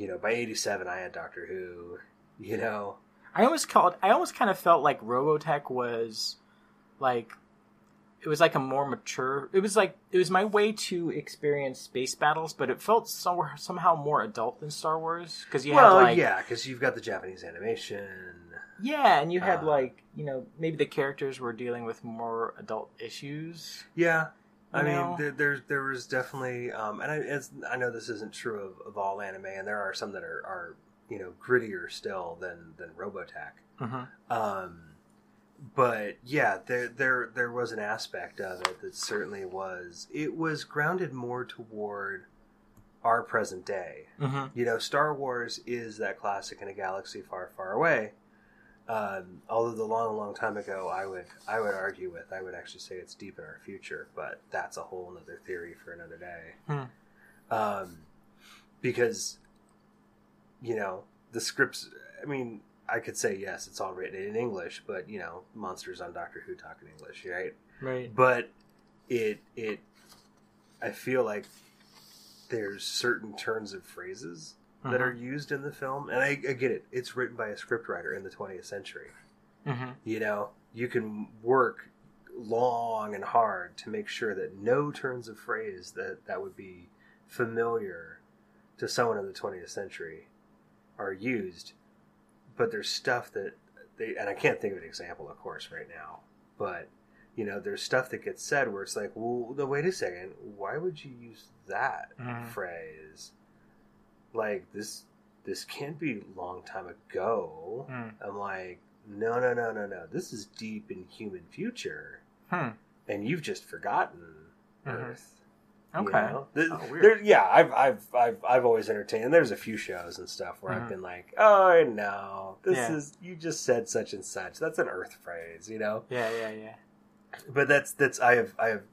you know, by '87 I had Doctor Who. You know,
I almost called. I almost kind of felt like Robotech was like it was like a more mature. It was like it was my way to experience space battles, but it felt somewhere somehow more adult than Star Wars because you
well,
had like
yeah, because you've got the Japanese animation.
yeah, and you had
Uh,
like you know maybe the characters were dealing with more adult issues.
Yeah, I mean, there, there there was definitely, um, and I, it's, I know this isn't true of, of all anime, and there are some that are, are you know grittier still than than Robotech.
Mm-hmm.
Um, but yeah, there there there was an aspect of it that certainly was. It was grounded more toward our present day.
Mm-hmm.
You know, Star Wars is that classic in a galaxy far, far away. Um, although the long, long time ago, I would I would argue with, I would actually say it's deep in our future, but that's a whole other theory for another day.
Hmm.
Um, because you know the scripts. I mean, I could say yes, it's all written in English, but you know, monsters on Doctor Who talk in English, right?
Right.
but it it I feel like there's certain turns of phrases that are used in the film, and I, I get it. It's written by a scriptwriter in the 20th century.
Mm-hmm.
You know, you can work long and hard to make sure that no turns of phrase that that would be familiar to someone in the 20th century are used. But there's stuff that they, and I can't think of an example, of course, right now. But you know, there's stuff that gets said where it's like, well, no, wait a second, why would you use that
Mhm.
phrase? Like this, this can't be a long time ago.
Mm.
I'm like, no, no, no, no, no. This is deep in human future,
Hmm.
and you've just forgotten
Mhm.
Earth. you
Okay.
know? There-
Oh, weird.
there- yeah, I've, I've, I've, I've always entertained. And there's a few shows and stuff where
Mhm.
I've been like, oh no, this
Yeah.
is you just said such and such. That's an Earth phrase, you know.
Yeah, yeah, yeah.
But that's that's I have I have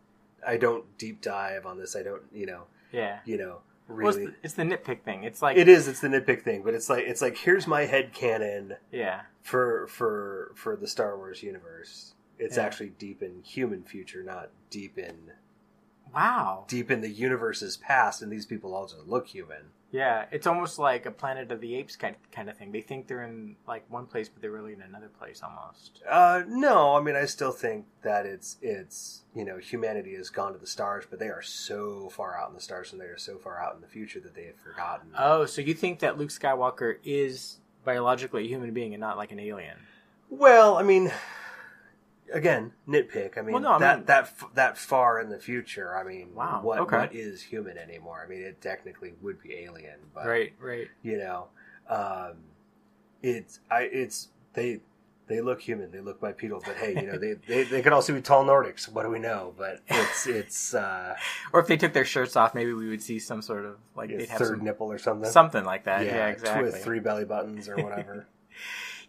I don't deep dive on this. I don't you know
Yeah.
you know
Well, it's,
really.
the, it's the nitpick thing. It's like
it is. It's the nitpick thing, but it's like it's like here's my head canon
Yeah.
for for for the Star Wars universe. It's
Yeah.
actually deep in human future, not deep in
Wow.
deep in the universe's past. And these people all just look human.
Yeah, it's almost like a Planet of the Apes kind kind of thing. They think they're in like one place, but they're really in another place almost.
Uh, no, I mean, I still think that it's it's you know humanity has gone to the stars, but they are so far out in the stars, and they are so far out in the future that they have forgotten.
Oh, so you think that Luke Skywalker is biologically a human being and not like an alien?
Well, I mean, again, nitpick. I mean,
Well, no, I
that
mean-
that f- that far in the future. I mean,
Wow,
what
okay.
what is human anymore? I mean, it technically would be alien, but
Right, right.
you know, um, it's I it's they they look human, they look bipedal, but hey, you know, they they, they could also be tall Nordics. What do we know? But it's it's uh,
Or if they took their shirts off, maybe we would see some sort of like they'd have
third
some,
nipple or something,
something like that. Yeah,
tw-
exactly.
with three belly buttons or whatever.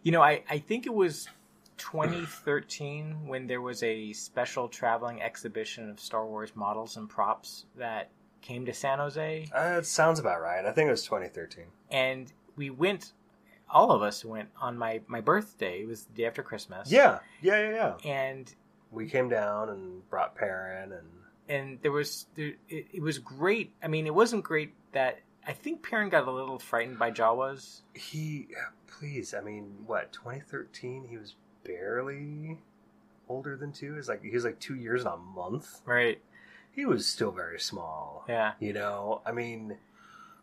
You know, I, I think it was 2013 when there was a special traveling exhibition of Star Wars models and props that came to San Jose.
uh, it sounds about right. I think it was 2013.
And we went, all of us went on my, my birthday. It was the day after Christmas.
Yeah, yeah, yeah, yeah.
And
We came down and brought Perrin and
and there was there, it, it was great. I mean, it wasn't great that I think Perrin got a little frightened by Jawas.
he. Please, I mean, what 2013? He was barely older than two. Is like he was like two years and a month.
Right.
He was still very small.
Yeah.
You know, I mean,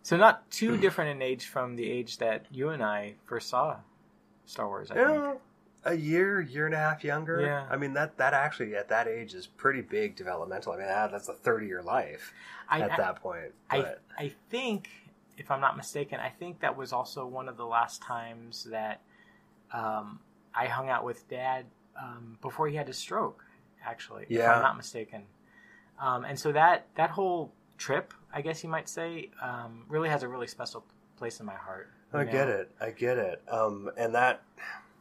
So not too different in age from the age that you and I first saw Star Wars. I
you
think.
a year, year and a half younger.
Yeah.
I mean that that actually at that age is pretty big developmental. I mean that, that's a 30 year life
I-
at
I-
that point.
I
But
I think, if I'm not mistaken, I think that was also one of the last times that um, I hung out with Dad um, before he had his stroke. Actually, if
Yeah.
I'm not mistaken. Um, and so that that whole trip, I guess you might say, um, really has a really special place in my heart.
I
know?
get it. I get it. Um, and that,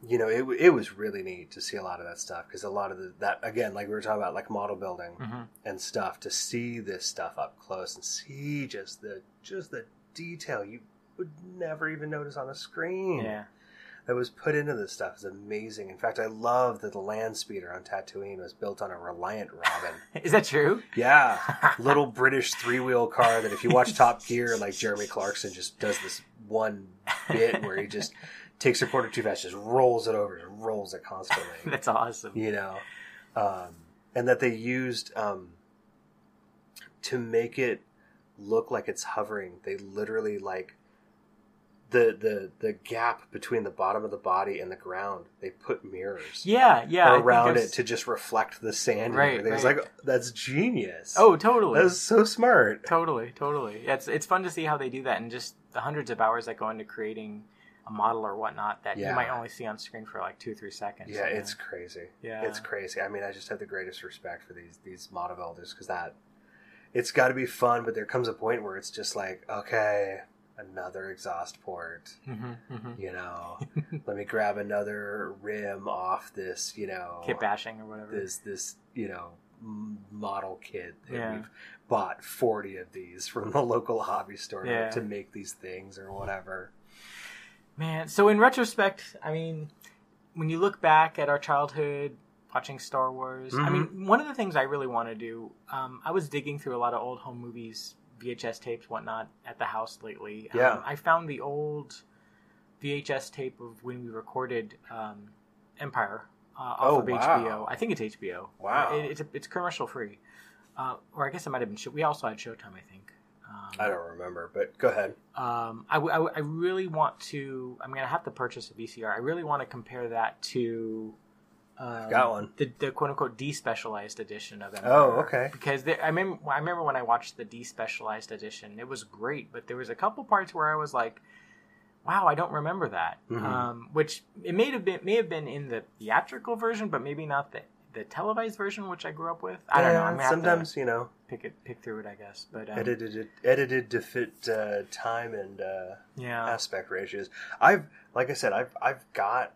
you know, it it was really neat to see a lot of that stuff because a lot of the, that again, like we were talking about, like model building
Mhm.
and stuff. To see this stuff up close and see just the just the detail you would never even notice on a screen.
Yeah.
That was put into this stuff is amazing. In fact, I love that the land speeder on Tatooine was built on a Reliant Robin.
Is that true?
Yeah, little British three wheel car that if you watch Top Gear, like Jeremy Clarkson just does this one bit where he just takes a quarter too fast, just rolls it over, and rolls it constantly.
That's awesome.
You know, um, and that they used um, to make it look like it's hovering. They literally like the the the gap between the bottom of the body and the ground. They put mirrors.
Yeah, yeah.
Around it to just reflect the sand. and
Right,
everything. It's
right.
like oh, that's genius.
Oh, totally.
That's so smart.
Totally, totally. It's it's fun to see how they do that, and just the hundreds of hours that go into creating a model or whatnot that
Yeah.
you might only see on screen for like two, three seconds.
Yeah,
you know?
it's crazy.
Yeah.
it's crazy. I mean, I just have the greatest respect for these these model builders because that it's got to be fun, but there comes a point where it's just like, okay, another exhaust port.
Mhm, mhm.
You know, let me grab another rim off this. You know,
kit bashing or whatever.
This this you know model kit. that
Yeah.
We've bought forty of these from the local hobby store
Yeah.
to make these things or whatever.
Man, so in retrospect, I mean, when you look back at our childhood watching Star Wars, I
Mhm.
mean, one of the things I really want to do, um, I was digging through a lot of old home movies, VHS tapes, whatnot, at the house lately.
Yeah.
Um, I found the old VHS tape of when we recorded um, Empire uh, off
Oh,
of
wow.
HBO. I think it's HBO.
Wow.
It, it's, it's commercial free. Uh, or I guess it might have been. Show- we also had Showtime, I think. Um,
I don't remember, but go ahead.
um, I, w- I w- I really want to. I'm gonna have to purchase a VCR. I really want to compare that to. Um,
got one.
The, the quote unquote despecialized edition of Empire.
Oh, okay.
Because there, I remember, I remember when I watched the despecialized edition, it was great, but there was a couple parts where I was like, "Wow, I don't remember that."
Mhm.
Um, which it may have been may have been in the theatrical version, but maybe not the the televised version, which I grew up with. I don't know.
Yeah,
I'm gonna have to
sometimes you know
pick it pick through it, I guess. But um,
edited it, edited to fit uh, time and uh,
Yeah.
aspect ratios. I've like I said, I've I've got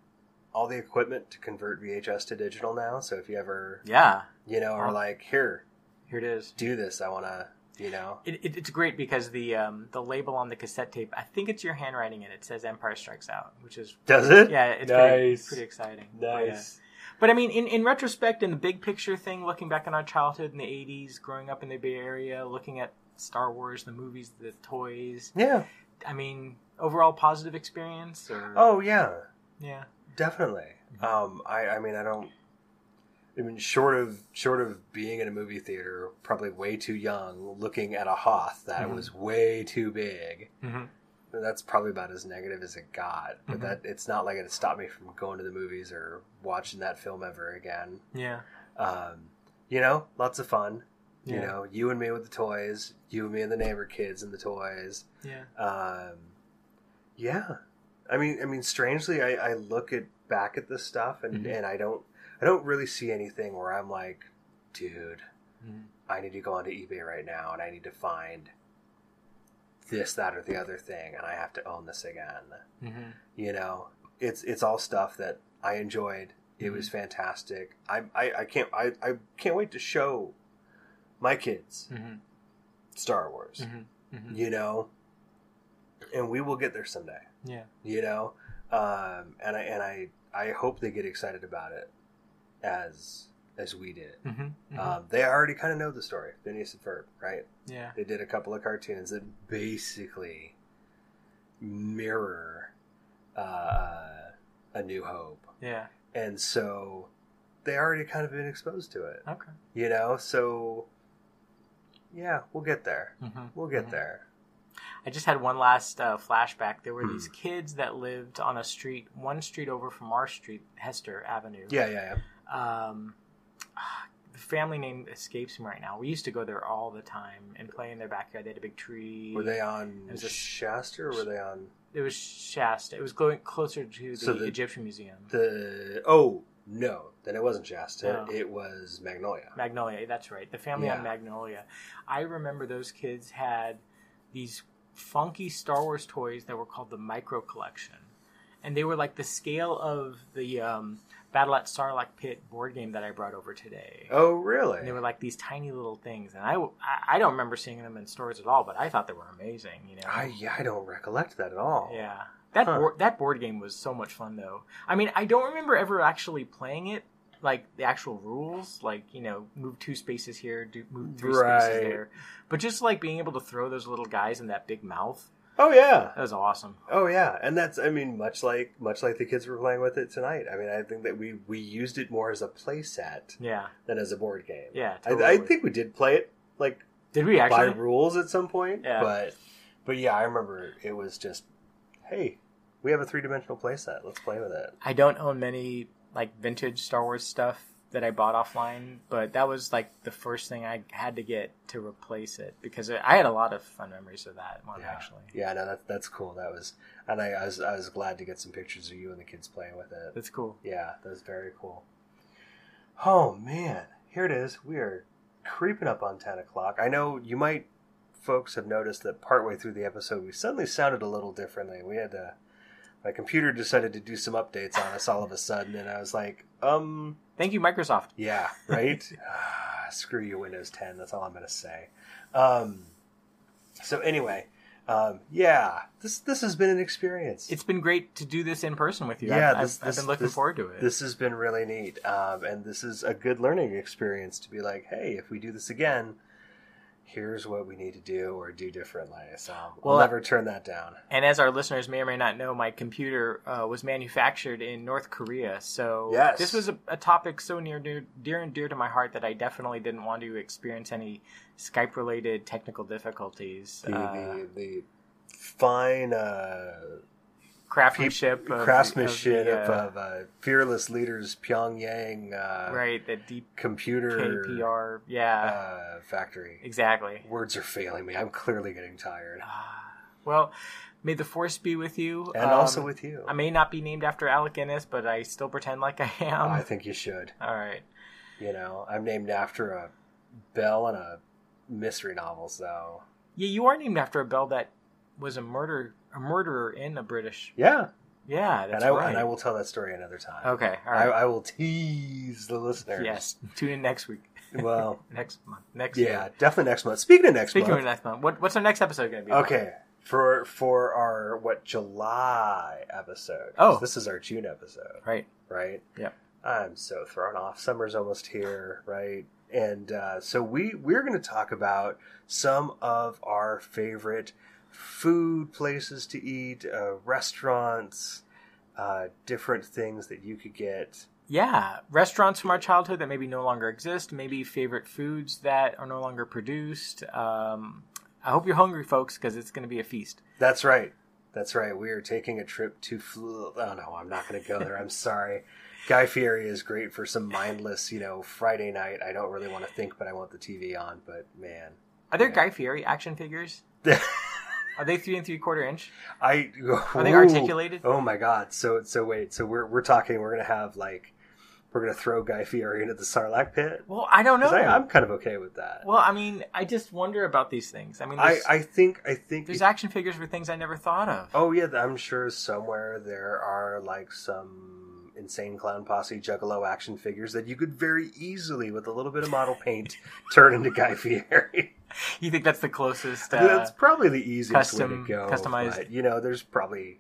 all the equipment to convert VHS to digital now. So if you ever
yeah,
you know are like here
here it is.
do this, I want to you know
It, it, it's great because the um, the label on the cassette tape, I think it's your handwriting, and it says "Empire Strikes Out," which is
Does it?
Yeah, it's pretty,
Nice.
pretty exciting. But, yeah.
nice.
But I mean, in, in retrospect, in the big picture thing, looking back on our childhood in the 80s, growing up in the Bay Area, looking at Star Wars, the movies, the toys.
Yeah.
I mean, overall positive experience? Or...
Oh, yeah.
Yeah.
Definitely. Um, I, I mean, I don't. I mean, short of short of being in a movie theater, probably way too young, looking at a Hoth that
Mhm.
was way too big.
Mhm.
That's probably about as negative as it got. But
Mhm.
that it's not like it stopped me from going to the movies or watching that film ever again.
Yeah.
Um, you know, lots of fun. You know, you and me with the toys, you and me and the neighbor kids and the toys.
Yeah.
Um, yeah, I mean, I mean, strangely, I, I look at back at this stuff and,
Mhm.
and I don't, I don't really see anything where I'm like, dude,
Mhm.
I need to go onto eBay right now and I need to find this, that, or the other thing, and I have to own this again.
Mhm.
You know, it's it's all stuff that I enjoyed. It was fantastic. I, I, I can't I, I can't wait to show my kids
Mhm.
Star Wars.
Mhm. Mhm.
You know, and we will get there someday.
Yeah.
You know, um, and I and I I hope they get excited about it as as we did.
Mhm. Mhm.
Um, they already kind of know the story, Phineas and Ferb, right?
Yeah.
They did a couple of cartoons that basically mirror uh, A New Hope,
Yeah.
and so they already kind of been exposed to it.
Okay.
You know, so yeah, we'll get there.
Mhm.
We'll get
Mhm.
there.
I just had one last uh, flashback. There were these
Hmm.
kids that lived on a street, one street over from our street, Hester Avenue.
Yeah, yeah, yeah.
Um, the family name escapes me right now. We used to go there all the time and play in their backyard. They had a big tree.
Were they on
It was a-
Shasta or were they on
It was Shasta. It was going closer to the,
So the-
Egyptian Museum.
the? Oh no, then it wasn't Shasta.
No.
It was Magnolia.
Magnolia, that's right. The family on Magnolia. I remember those kids had these funky Star Wars toys that were called the Micro Collection. And they were like the scale of the um, Battle at Sarlacc Pit board game that I brought over today.
Oh really?
And they were like these tiny little things. And I, I, I don't remember seeing them in stores at all, but I thought they were amazing, you know?
I yeah, I don't recollect that at all.
Yeah. That
Huh.
board, that board game was so much fun though. I mean, I don't remember ever actually playing it, like the actual rules, like you know, move two spaces here, do move three
Right.
spaces there. But just like being able to throw those little guys in that big mouth,
Oh yeah.
that was awesome.
Oh yeah, and that's I mean much like much like the kids were playing with it tonight. I mean I think that we we used it more as a play set
Yeah.
than as a board game.
Yeah,
I, I think we did play it like
Did we
by
actually?
rules at some point.
Yeah.
But but yeah, I remember it was just hey, we have a three dimensional play set. Let's play with it.
I don't own many like vintage Star Wars stuff that I bought offline, but that was like the first thing I had to get to replace it because I had a lot of fun memories of that one actually.
Yeah, no, that's that's cool. That was, and I, I was I was glad to get some pictures of you and the kids playing with it.
That's cool.
Yeah, that was very cool. Oh man, here it is. We are creeping up on ten o'clock. I know you might, folks, have noticed that partway through the episode we suddenly sounded a little differently. We had to. My computer decided to do some updates on us all of a sudden, and I was like, um,
Thank you, Microsoft.
yeah, right? Ah, Screw you, Windows 10. That's all I'm going to say. Um, so anyway, um, yeah, this this has been an experience.
It's been great to do this in person with you.
yeah,
I've,
this,
I've, I've been looking
this-
forward to it.
This has been really neat, um, and this is a good learning experience to be like, hey, if we do this again, here's what we need to do or do differently. So
Well,
I'll never turn that down.
and as our listeners may or may not know, my computer uh, was manufactured in North Korea. So
Yes.
this was a, a topic so near, dear, dear and dear to my heart that I definitely didn't want to experience any Skype related technical difficulties.
The
Uh,
the, the fine uh,
craftsmanship, of-
craftsmanship
of, the, uh,
of uh, fearless leaders Pyongyang uh,
right, the deep
computer
KPR. Yeah,
uh, factory.
exactly.
Words are failing me. I'm clearly getting tired.
Well, may the force be with you,
And also with you.
I may not be named after Alec Guinness, but I still pretend like I am.
I think you should.
All right.
You know, I'm named after a bell and a mystery novel, so
Yeah, you are named after a bell that was a murder a murderer in a British.
yeah.
Yeah, that's
and I
right.
and I will tell that story another time.
Okay, all
I. I will tease the listeners.
Yes, tune in next week.
Well,
next month. Next
yeah,
year.
definitely next month. Speaking of next
Speaking
month, Speaking
of next month, what, what's our next episode going to be? about?
okay, for for our what July episode?
Oh.
this is our June episode,
Right.
right?
Yep.
I'm so thrown off. Summer's almost here, right? And uh, so we we're going to talk about some of our favorite food places to eat, uh, restaurants, uh, different things that you could get.
Yeah, restaurants from our childhood that maybe no longer exist, maybe favorite foods that are no longer produced. Um, I hope you're hungry, folks, because it's going to be a feast.
That's right. That's right. We are taking a trip to. Fl- oh no, I'm not going to go there. I'm sorry. Guy Fieri is great for some mindless, you know, Friday night. I don't really want to think, but I want the TV on. But man,
Are there Guy Fieri action figures? Are they three and three quarter inch?
I
Are they
Ooh.
articulated?
Oh my god! So so wait. So we're we're talking. We're gonna have like we're gonna throw Guy Fieri into the Sarlacc pit.
Well, I don't know.
I, I'm kind of okay with that.
well, I mean, I just wonder about these things. I mean,
I I think I think
there's
if-
action figures for things I never thought of.
Oh yeah, I'm sure somewhere there are like some insane clown posse juggalo action figures that you could very easily, with a little bit of model paint, turn into Guy Fieri.
You think that's the closest? Uh,
That's probably the easiest
custom-
way to go.
customized-
but, you know, there's probably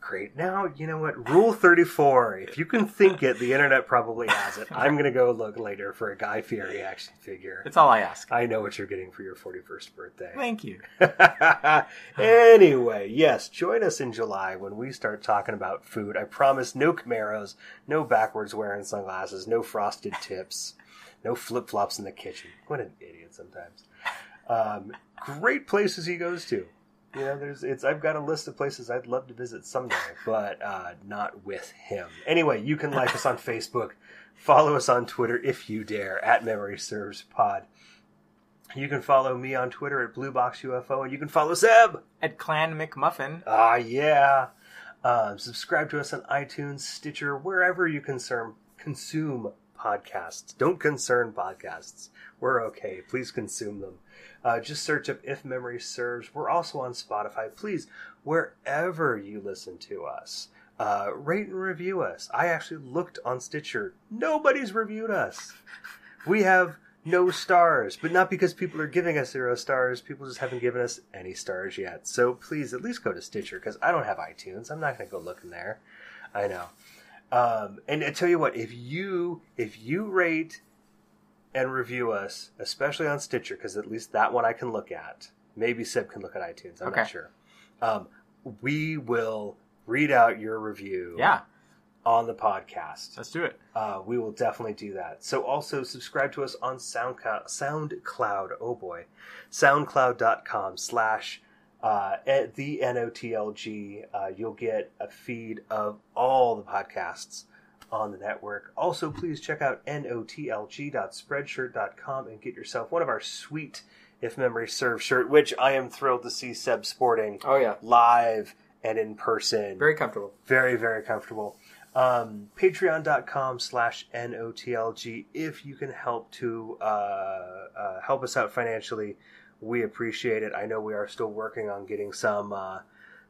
great. Now you know what Rule Thirty Four. If you can think it, the internet probably has it. I'm gonna go look later for a Guy Fieri action figure.
That's all I ask.
I know what you're getting for your 41st birthday.
Thank you.
anyway, yes, join us in July when we start talking about food. I promise no Camaros, no backwards wearing sunglasses, no frosted tips, no flip flops in the kitchen. What an idiot sometimes. Um, great places he goes to. You know, there's it's. I've got a list of places I'd love to visit someday, but uh, not with him. Anyway, you can like us on Facebook, follow us on Twitter if you dare at Memory Serves Pod. You can follow me on Twitter at Blue Box UFO, and you can follow Seb
at Clan McMuffin.
Ah, yeah. Um, subscribe to us on iTunes, Stitcher, wherever you consume consume podcasts. Don't concern podcasts. We're okay. Please consume them. Uh, just search up If Memory Serves. We're also on Spotify. Please, wherever you listen to us, uh, rate and review us. I actually looked on Stitcher. Nobody's reviewed us. We have no stars, but not because people are giving us zero stars. People just haven't given us any stars yet. So please, at least go to Stitcher because I don't have iTunes. I'm not going to go looking there. I know. Um, and I tell you what, if you if you rate and review us, especially on Stitcher, because at least that one I can look at. Maybe Seb can look at iTunes. I'm
Okay.
not sure. Um, we will read out your review.
Yeah.
On the podcast.
Let's do it.
Uh, we will definitely do that. So also subscribe to us on SoundCloud. SoundCloud. Oh boy, SoundCloud.com slash uh, at the NOTLG. Uh, you'll get a feed of all the podcasts on the network. Also, please check out notlg.spreadshirt.com and get yourself one of our sweet If Memory Serves shirt, which I am thrilled to see Seb sporting.
Oh yeah,
live and in person.
Very comfortable.
Very, very comfortable. Um, Patreon.com slash NOTLG. If you can help to uh, uh, help us out financially, we appreciate it. I know we are still working on getting some uh,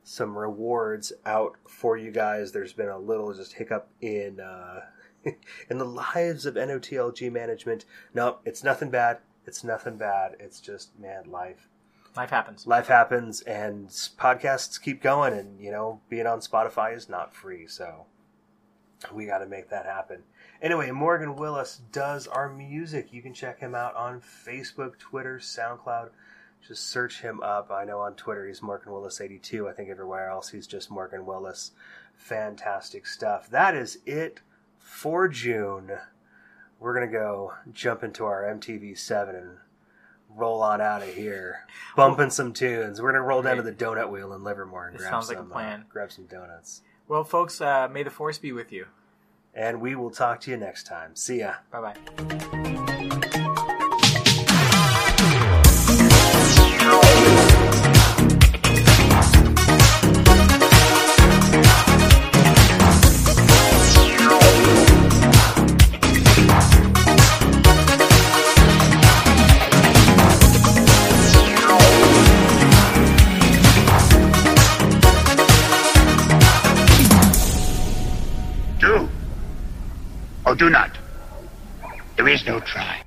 some rewards out for you guys. There's been a little just hiccup in uh, in the lives of NOTLG management. No, it's nothing bad. It's nothing bad. It's just man, life
Life happens.
life happens and podcasts keep going and you know being on spotify is not free so we got to make that happen anyway morgan willis does our music you can check him out on facebook twitter soundcloud just search him up i know on twitter he's morgan willis 82 i think everywhere else he's just morgan willis fantastic stuff that is it for june we're gonna go jump into our mtv7 and roll on out of here, bumping some tunes. We're gonna roll down to the donut wheel in Livermore and
This
grab
sounds like a
some
plan.
Uh, grab some donuts.
Well, folks, uh, may the force be with you.
And we will talk to you next time. See ya.
Bye bye.
Do not. There is no try.